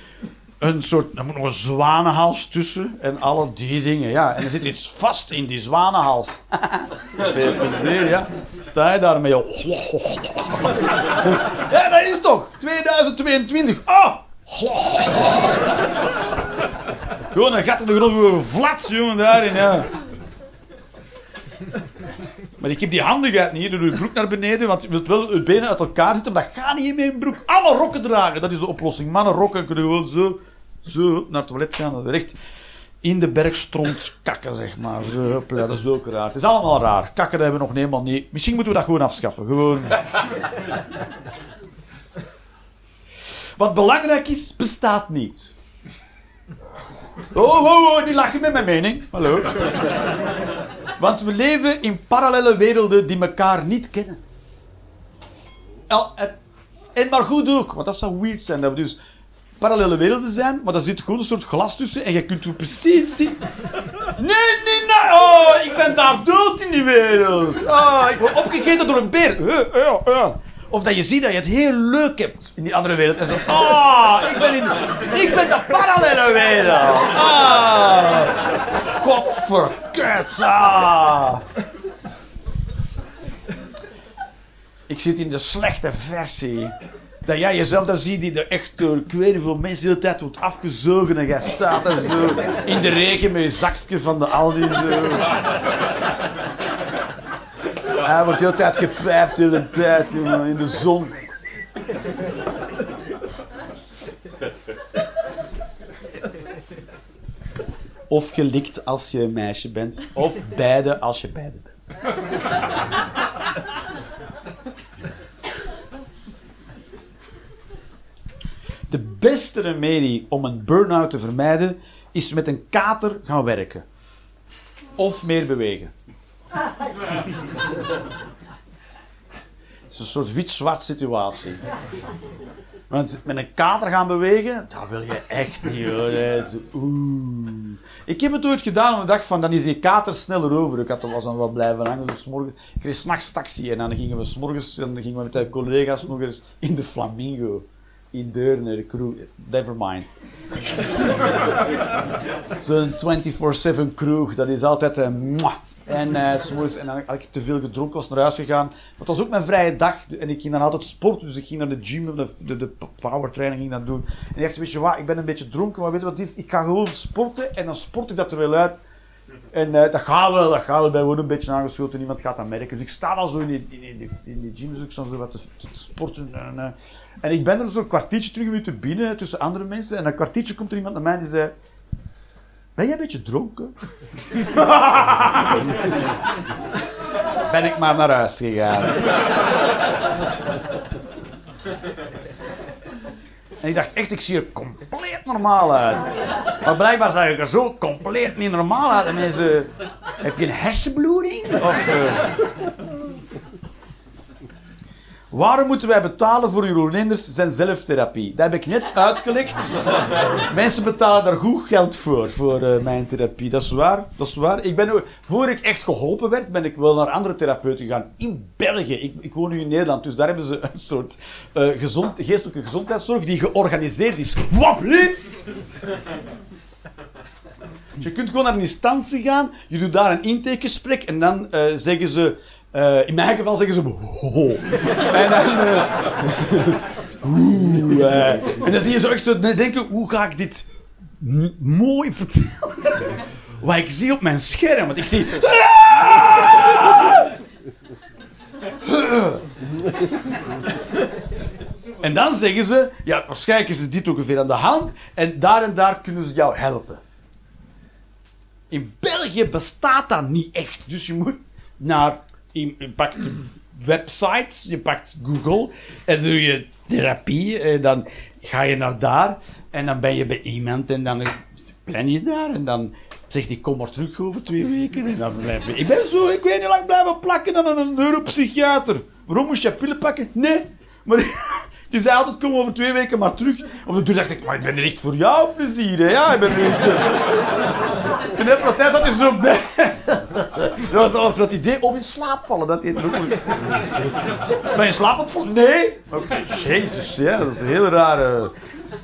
een soort, er moet nog een zwanenhals tussen en alle die dingen. Ja, en er zit iets vast in die zwanenhals. ja. Sta je daar met je... Ja, dat is toch 2022. Oh, Gewoon een gat in de grond, flats, jongen, daarin, ja. Maar ik heb die handigheid niet. Je doet je broek naar beneden, want je wilt wel je benen uit elkaar zitten, maar dat gaat niet in mijn broek. Alle rokken dragen, dat is de oplossing. Mannen rokken kunnen gewoon zo, zo naar het toilet gaan. Dat is echt in de bergstront kakken, zeg maar. Zo, dat is ook raar. Het is allemaal raar. Kakken hebben we nog helemaal niet. Misschien moeten we dat gewoon afschaffen. Gewoon. Wat belangrijk is, bestaat niet. Oh, oh, oh, die lachen met mijn mening. Hallo. Want we leven in parallele werelden die elkaar niet kennen. En maar goed ook, want dat zou weird zijn. Dat we dus parallele werelden zijn, maar daar zit gewoon een soort glas tussen en je kunt er precies zien. Nee, nee, nee. Oh, ik ben daar dood in die wereld. Oh, ik word opgegeten door een beer. Ja, ja. Of dat je ziet dat je het heel leuk hebt in die andere wereld. En zo, ah, ik ben in ik ben de parallele wereld. Godverkut. Ah. Ik zit in de slechte versie. Dat jij jezelf daar ziet die er echt door, ik weet niet mensen de hele tijd wordt afgezogen. En jij staat er zo in de regen met je zakje van de Aldi. Zo. Hij wordt de hele tijd gepijpt, de hele tijd, in de zon. Of gelikt als je een meisje bent, of beide als je beide bent. De beste remedie om een burn-out te vermijden is met een kater gaan werken. Of meer bewegen. Het is een soort wit-zwart situatie. Want met een kater gaan bewegen, dat wil je echt niet hoor. Oeh. Ik heb het ooit gedaan op de dag van, dan is die kater sneller over. Ik had er was dan wel blijven hangen. Dus morgen, ik kreeg s'nachts taxi en dan gingen we s'morgens dan gingen we met de collega's nog eens in de Flamingo. In Deurne, de crew. Never mind. Zo'n 24-7 kroeg, dat is altijd een mwah. En, eh, 's morgens- en dan had ik te veel gedronken, was naar huis gegaan. Maar het was ook mijn vrije dag en ik ging dan altijd sporten. Dus ik ging naar de gym, de, de, de powertraining ging dat doen. En ik dacht, weet je wat, ik ben een beetje dronken, maar weet je wat is? Ik ga gewoon sporten en dan sport ik dat er wel uit. En eh, dat gaat wel, dat gaat wel. Ik ben een beetje aangeschoten, niemand gaat dat merken. Dus ik sta dan zo in die, in in die, gym, dus ik zo wat te, te sporten. En, eh, en ik ben er zo'n kwartiertje terug minuten binnen, tussen andere mensen. En een kwartiertje komt er iemand naar mij die zei... Ben jij een beetje dronken? ben ik maar naar huis gegaan. En ik dacht echt, ik zie er compleet normaal uit. Maar blijkbaar zag ik er zo compleet niet normaal uit. En mensen, heb je een hersenbloeding? Of, eh, Waarom moeten wij betalen voor uw Linders zijn zelftherapie? Dat heb ik net uitgelegd. Mensen betalen daar goed geld voor, voor eh, mijn therapie. Dat is waar, dat is waar. Ik ben, voor ik echt geholpen werd, ben ik wel naar andere therapeuten gegaan. In België. Ik, ik woon nu in Nederland, dus daar hebben ze een soort eh, gezond, geestelijke gezondheidszorg die georganiseerd is. Wat lief! Je kunt gewoon naar een instantie gaan, je doet daar een intakegesprek en dan eh, zeggen ze, eh, in mijn geval zeggen ze, ho. En dan, eh, eh. en dan zie je zo echt zo denken, hoe ga ik dit mooi vertellen? Wat ik zie op mijn scherm, want ik zie... En dan zeggen ze, ja, waarschijnlijk is er dit ongeveer aan de hand en daar en daar kunnen ze jou helpen. In België bestaat dat niet echt. Dus je moet naar. Je pakt websites, je pakt Google en doe je therapie. En dan ga je naar daar en dan ben je bij iemand en dan plan je daar en dan zegt hij kom maar terug over twee weken. En dan blijf. Ik ben zo, ik weet niet lang blijven plakken aan een neuropsychiater. Waarom moest je pillen pakken? Nee, maar. Die zei altijd, kom over twee weken maar terug. Op de duur dacht ik, maar ik ben er echt voor jou plezier. Ja, ik ben er echt... En net wat tijd zo... Dat was, dat idee om in slaap vallen. Dat ook Ben je vallen? Nee. Jezus, ja, dat is een hele rare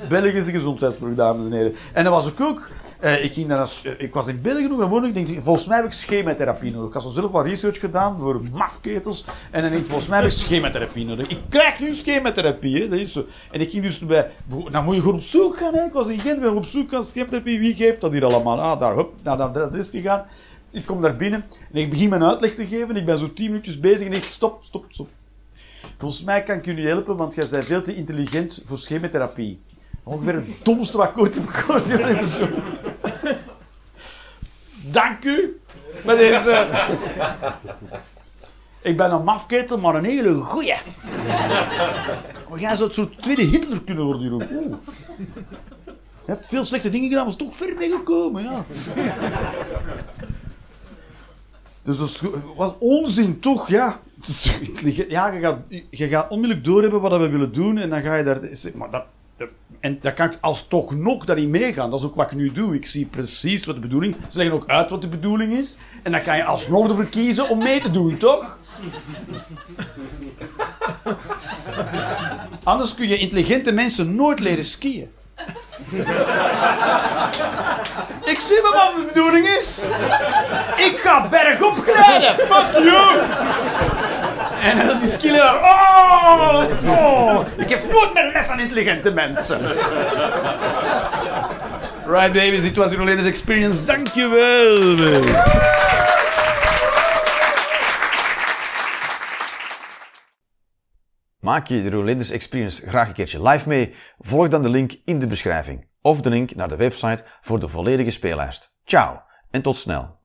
Belgische gezondheidsvraag, dames en heren. En dan was ik ook... eh, ik, ging dan als, eh, ik was in België nog, dan ik, denk, volgens mij heb ik chematherapie nodig. Ik had zo zelf wat research gedaan voor mafketels. En dan denk ik, volgens mij heb ik chematherapie nodig. Ik krijg nu chematherapie, hè, dat is zo. En ik ging dus bij... Dan moet je gewoon op zoek gaan, hè. Ik was in Gent, ben op zoek gaan, chematherapie. Wie geeft dat hier allemaal? Ah, daar, hup, naar dat adres gegaan. Ik kom daar binnen en ik begin mijn uitleg te geven. Ik ben zo tien minuutjes bezig en ik stop, stop, stop. Volgens mij kan ik je niet helpen, want jij bent veel te intelligent voor chematherapie. Ongeveer het domste wat ik ooit heb gehoord. Dank u. Maar deze... Ik ben een mafketel, maar een hele goeie. Maar jij zou het soort tweede Hitler kunnen worden, Jeroen. Je hebt veel slechte dingen gedaan, maar is toch ver mee gekomen, ja. Dus dat is wat onzin, toch? Ja, ja je, gaat, je gaat onmiddellijk doorhebben wat we willen doen en dan ga je daar... Maar dat, dat- en dan kan ik als toch nog daarin meegaan. Dat is ook wat ik nu doe. Ik zie precies wat de bedoeling is. Ze leggen ook uit wat de bedoeling is. En dan kan je alsnog ervoor kiezen om mee te doen, toch? Anders kun je intelligente mensen nooit leren skiën. Ik zie wel wat mijn bedoeling is. Ik ga bergop glijden. Fuck you. En dan die skileraar. Oh, oh. Ik geef nooit meer les aan intelligente mensen. Right, babies. Dit was latest experience. Dankjewel. Maak je de Rolanders Experience graag een keertje live mee? Volg dan de link in de beschrijving of de link naar de website voor de volledige speellijst. Ciao en tot snel.